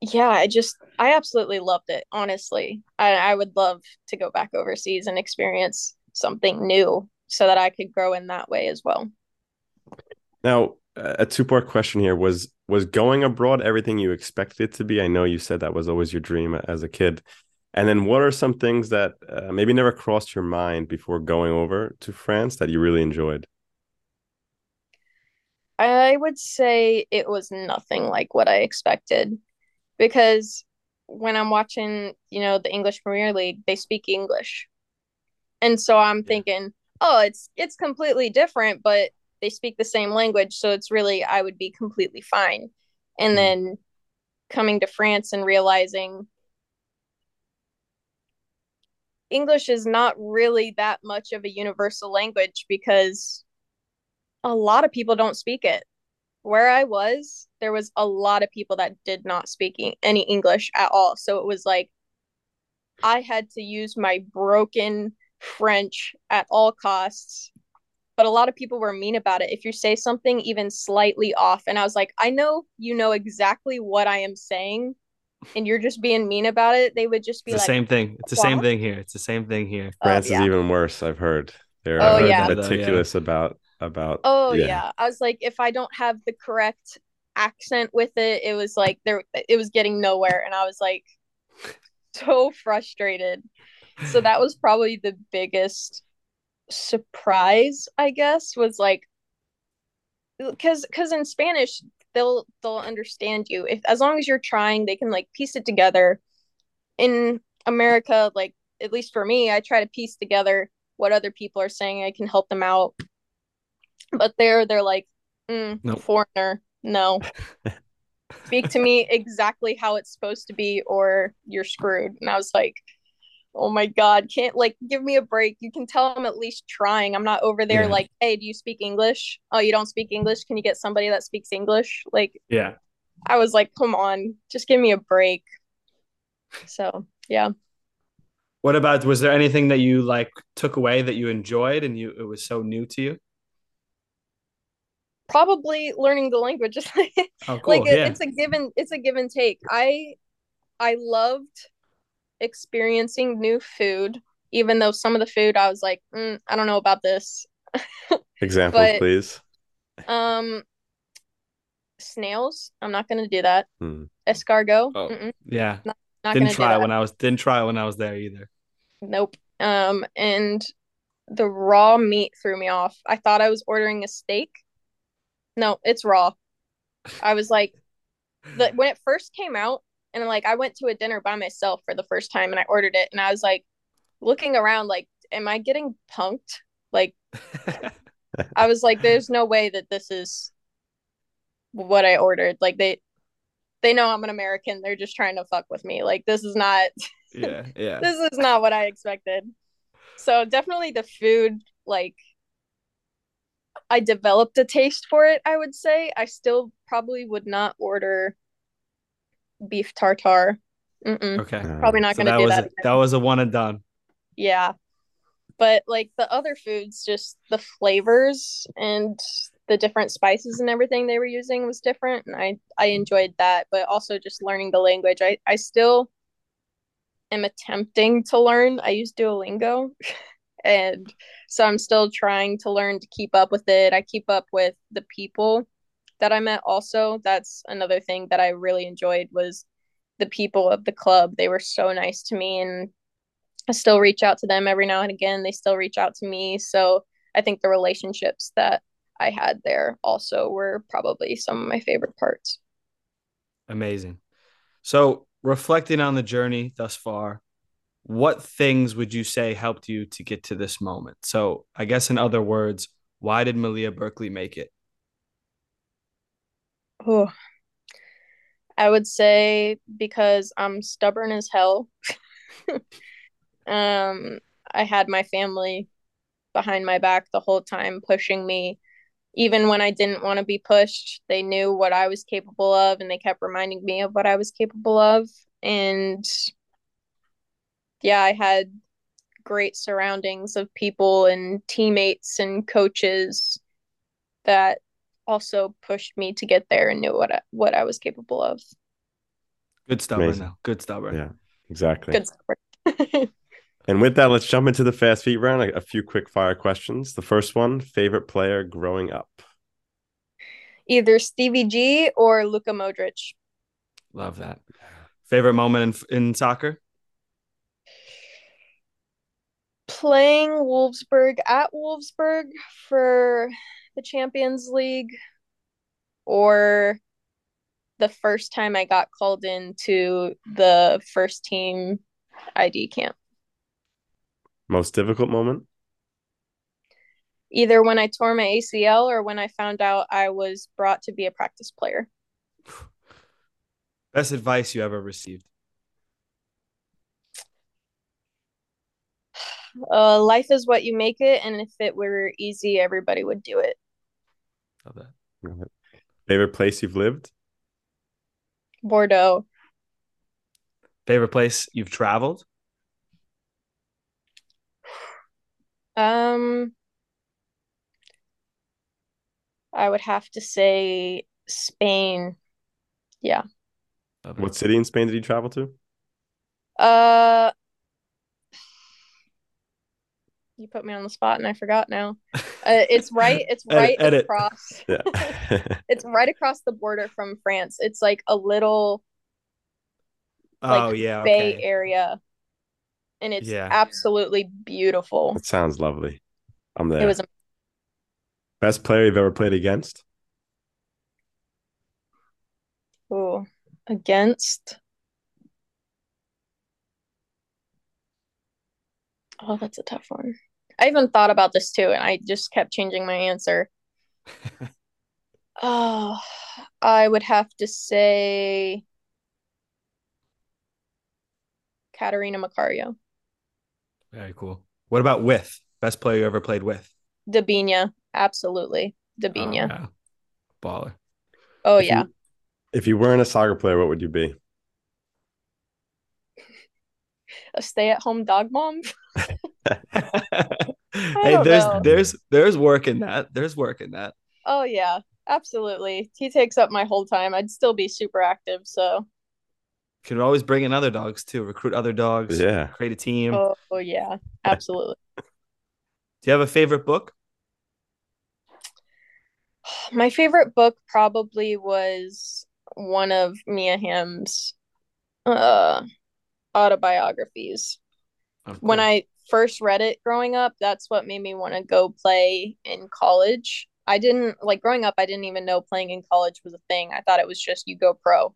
G: yeah i just i absolutely loved it honestly. I, I would love to go back overseas and experience something new so that i could grow in that way as well.
C: Now a two part question here was was going abroad everything you expected it to be? I know you said that was always your dream as a kid. And then what are some things that uh, maybe never crossed your mind before going over to France that you really enjoyed?
G: I would say it was nothing like what I expected because when I'm watching, you know, the English Premier League, they speak English. And so I'm yeah. thinking, oh, it's it's completely different, but they speak the same language so it's really i would be completely fine. And mm. then coming to france and realizing english is not really that much of a universal language because a lot of people don't speak it. Where i was there was a lot of people that did not speak any english at all. So it was like i had to use my broken french at all costs but a lot of people were mean about it if you say something even slightly off and i was like i know you know exactly what i am saying and you're just being mean about it they would just be
B: it's
G: like
B: the same thing it's the what? same thing here it's the same thing here
C: france oh, yeah. is even worse i've heard they're oh, yeah. meticulous yeah. about about
G: oh yeah. yeah i was like if i don't have the correct accent with it it was like there it was getting nowhere and i was like so frustrated so that was probably the biggest surprise i guess was like because because in spanish they'll they'll understand you. If as long as you're trying they can like piece it together. In america like at least for me i try to piece together what other people are saying. I can help them out. But there they're like mm, nope. foreigner no. Speak to me exactly how it's supposed to be or you're screwed. And i was like oh my god can't like give me a break. You can tell i'm at least trying. I'm not over there yeah. like hey do you speak english? Oh you don't speak english? Can you get somebody that speaks english? Like
B: yeah.
G: I was like come on just give me a break. So yeah.
B: What about was there anything that you like took away that you enjoyed and you it was so new to you?
G: Probably learning the language. Oh, cool. like yeah. it's a given it's a give and take. I i loved experiencing new food even though some of the food I was like, mm, I don't know about this.
C: Examples, but, please.
G: Um, snails. I'm not gonna do that.
C: Hmm.
G: Escargot.
B: Oh, yeah. Not, not didn't try when I was didn't try when I was there either.
G: Nope. Um, and the raw meat threw me off. I thought I was ordering a steak. No, it's raw. I was like, the when it first came out, and like I went to a dinner by myself for the first time, and I ordered it, and I was like, looking around, like, am I getting punked? Like, I was like, there's no way that this is what I ordered. Like they they know I'm an American. They're just trying to fuck with me. Like this is not
B: Yeah, yeah.
G: this is not what I expected. So definitely the food like I developed a taste for it, I would say. I still probably would not order beef tartare. Mm-mm.
B: Okay.
G: Probably not so gonna that do
B: was
G: that.
B: A, that was a one and done.
G: Yeah. But like the other foods, just the flavors and the different spices and everything they were using was different and I I enjoyed that but also just learning the language I I still am attempting to learn I use Duolingo and so I'm still trying to learn to keep up with it I keep up with the people that I met also that's another thing that I really enjoyed was the people of the club they were so nice to me and I still reach out to them every now and again they still reach out to me so I think the relationships that I had there also were probably some of my favorite parts.
B: Amazing. So, reflecting on the journey thus far, what things would you say helped you to get to this moment? So, I guess in other words, why did Malia Berkely make it?
G: Oh, I would say because I'm stubborn as hell. um, I had my family behind my back the whole time, pushing me even when I didn't want to be pushed, they knew what I was capable of and they kept reminding me of what I was capable of. And yeah, I had great surroundings of people and teammates and coaches that also pushed me to get there and knew what I, what I was capable of.
B: Good stubborn now. Good stubborn.
C: Yeah, exactly.
G: Good stubborn.
C: And with that, let's jump into the fast feet round. A, a few quick fire questions. The first one favorite player growing up?
G: Either Stevie G or Luka Modric.
B: Love that. Favorite moment in, in soccer?
G: Playing Wolfsburg at Wolfsburg for the Champions League or the first time I got called into the first team ID camp.
C: Most difficult moment?
G: Either when I tore my ACL or when I found out I was brought to be a practice player.
B: Best advice you ever received?
G: Uh, life is what you make it, and if it were easy, everybody would do it.
B: Love that.
C: Love it. Favorite place you've lived?
G: Bordeaux.
B: Favorite place you've traveled?
G: Um, I would have to say Spain. Yeah.
C: What city in Spain did you travel to?
G: Uh, you put me on the spot and I forgot now. Uh, it's right. It's right edit, across.
C: Yeah.
G: it's right across the border from France. It's like a little.
B: Like, oh yeah.
G: Bay okay. Area and it's yeah. absolutely beautiful.
C: It sounds lovely. I'm there.
G: It was
C: best player you've ever played against.
G: Oh, against. Oh, that's a tough one. I even thought about this too, and I just kept changing my answer. oh, I would have to say Catarina Macario.
B: Very cool. What about with best player you ever played with?
G: Debinha, absolutely. Debinha. Oh,
B: yeah. Baller.
G: Oh
C: if
G: yeah.
C: You, if you weren't a soccer player, what would you be?
G: a stay-at-home dog mom.
B: hey, there's know. there's there's work in that. There's work in that.
G: Oh yeah, absolutely. He takes up my whole time. I'd still be super active, so
B: Could always bring in other dogs too. Recruit other dogs.
C: Yeah.
B: Create a team.
G: Oh, oh yeah, absolutely.
B: Do you have a favorite book?
G: My favorite book probably was one of Mia Hamm's uh, autobiographies.
B: Oh,
G: When. I first read it growing up, that's what made me want to go play in college. I didn't like growing up, I didn't even know playing in college was a thing. I thought it was just you go pro.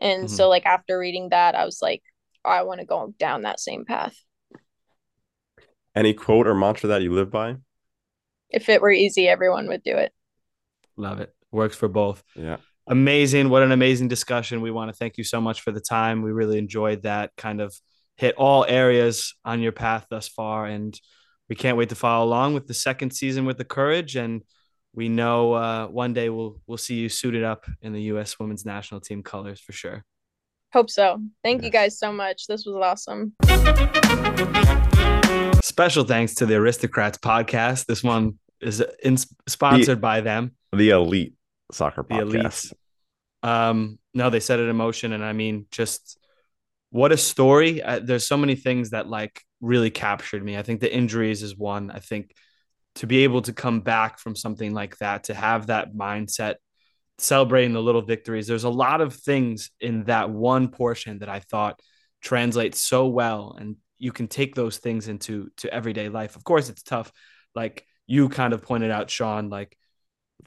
G: And
B: Mhm.
G: so, like, after reading that, I was like, I want to go down that same path.
C: Any quote or mantra that you live by?
G: If it were easy, everyone would do it.
B: love it. Works for both.
C: Yeah.
B: amazing. What an amazing discussion. We want to thank you so much for the time. We really enjoyed that kind of hit all areas on your path thus far. And we can't wait to follow along with the second season with the courage. And we know uh, one day we'll we'll see you suited up in the US women's national team colors for sure.
G: Hope so. Thank you guys so much. This was awesome.
B: Special thanks to the Aristocrats podcast. This one is in, sponsored by them.
C: The elite soccer
B: the
C: podcast.
B: elite. Um, no, they set it in motion, and I mean, just what a story. Uh, there's so many things that like really captured me. I think the injuries is one. I think to be able to come back from something like that, to have that mindset, celebrating the little victories. There's a lot of things in that one portion that I thought translates so well, and you can take those things into to everyday life. Of course, it's tough. Like you kind of pointed out, Sean, like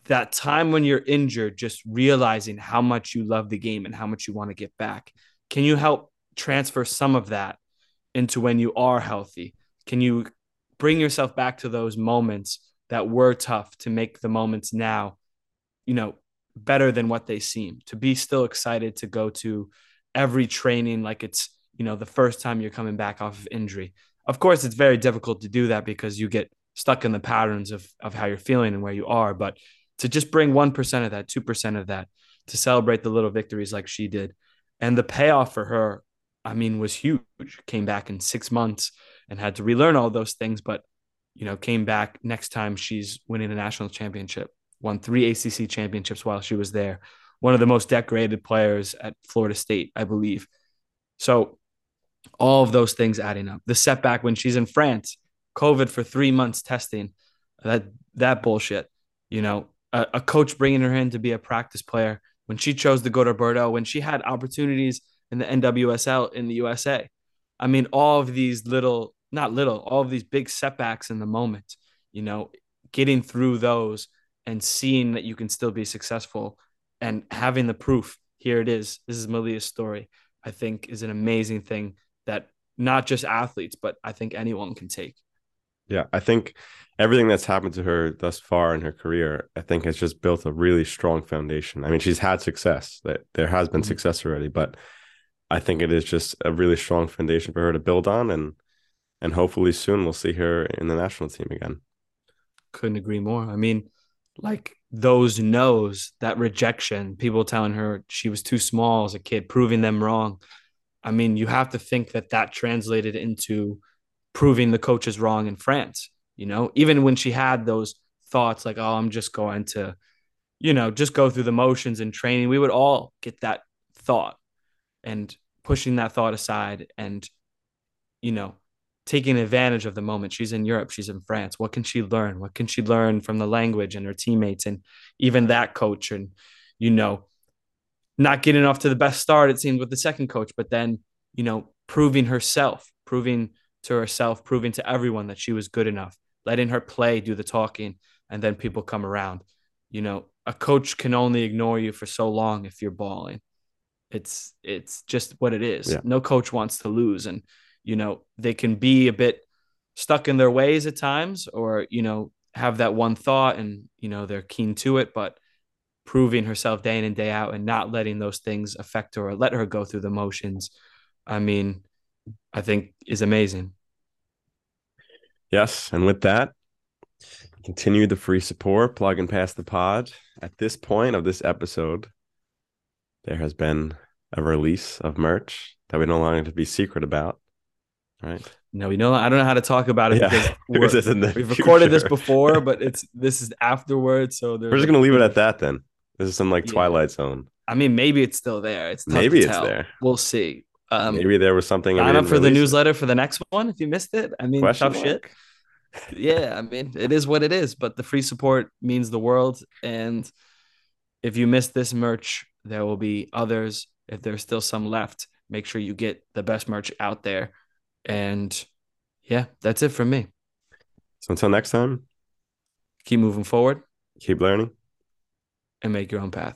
B: that time when you're injured, just realizing how much you love the game and how much you want to get back. Can you help transfer some of that into when you are healthy? Can you bring yourself back to those moments that were tough to make the moments now, you know, better than what they seem? To be still excited to go to every training like it's, you know, the first time you're coming back off of injury. Of course, it's very difficult to do that because you get stuck in the patterns of of how you're feeling and where you are, but to just bring 1% of that, 2% of that, to celebrate the little victories like she did. And the payoff for her, I mean, was huge. Came back in six months and had to relearn all those things, but, you know, came back next time she's winning a national championship, won three ACC championships while she was there. One of the most decorated players at Florida State, I believe. So, all of those things adding up. The setback when she's in France, COVID for three months testing, that that bullshit. You know, a, a coach bringing her in to be a practice player when she chose to go to Bordeaux, when she had opportunities in the NWSL in the USA. I mean, all of these little, not little, all of these big setbacks in the moment, you know, getting through those and seeing that you can still be successful and having the proof. Here it is. This is Malia's story. I think is an amazing thing that not just athletes, but I think anyone can take.
C: Yeah, I think everything that's happened to her thus far in her career, I think has just built a really strong foundation. I mean, she's had success. That there has been
B: Mhm.
C: success already, but I think it is just a really strong foundation for her to build on and and hopefully soon we'll see her in the national team again.
B: couldn't agree more. I mean, like those no's, that rejection, people telling her she was too small as a kid, proving them wrong. I mean, you have to think that that translated into proving the coaches wrong in France. You know, even when she had those thoughts like, oh, I'm just going to, you know, just go through the motions in training, we would all get that thought and pushing that thought aside and, you know, taking advantage of the moment. She's in Europe, she's in France. What can she learn? What can she learn from the language and her teammates and even that coach? And, you know, not getting off to the best start, it seemed, with the second coach, but then, you know, proving herself, proving to herself, proving to everyone that she was good enough, letting her play, do the talking, and then people come around. You know, a coach can only ignore you for so long if you're balling. It's it's just what it is.
C: Yeah.
B: No coach wants to lose. And you know they can be a bit stuck in their ways at times or you know have that one thought and you know they're keen to it but proving herself day in and day out and not letting those things affect her or let her go through the motions i mean i think is amazing
C: Yes, and with that, continue the free support, plug and pass the pod. At this point of this episode, there has been a release of merch that we no longer have to be secret about. Right?
B: no we know i don't know how to talk about it
C: Yeah,
B: because we're-
C: because it's in the
B: we've recorded this before but it's this is afterwards so
C: We're just gonna leave it at that then. This is some like
B: Yeah.
C: Twilight Zone.
B: I mean, maybe it's still there. It's
C: maybe it's there.
B: We'll see.
C: Um, maybe there was something.
B: Sign up for the newsletter it. for the next one if you missed it. I mean, Question tough mark. shit. yeah, I mean, it is what it is. But the free support means the world. And if you missed this merch, there will be others. If there's still some left, make sure you get the best merch out there. And yeah, that's it from me.
C: So until next time,
B: keep moving forward,
C: keep learning,
B: and make your own path.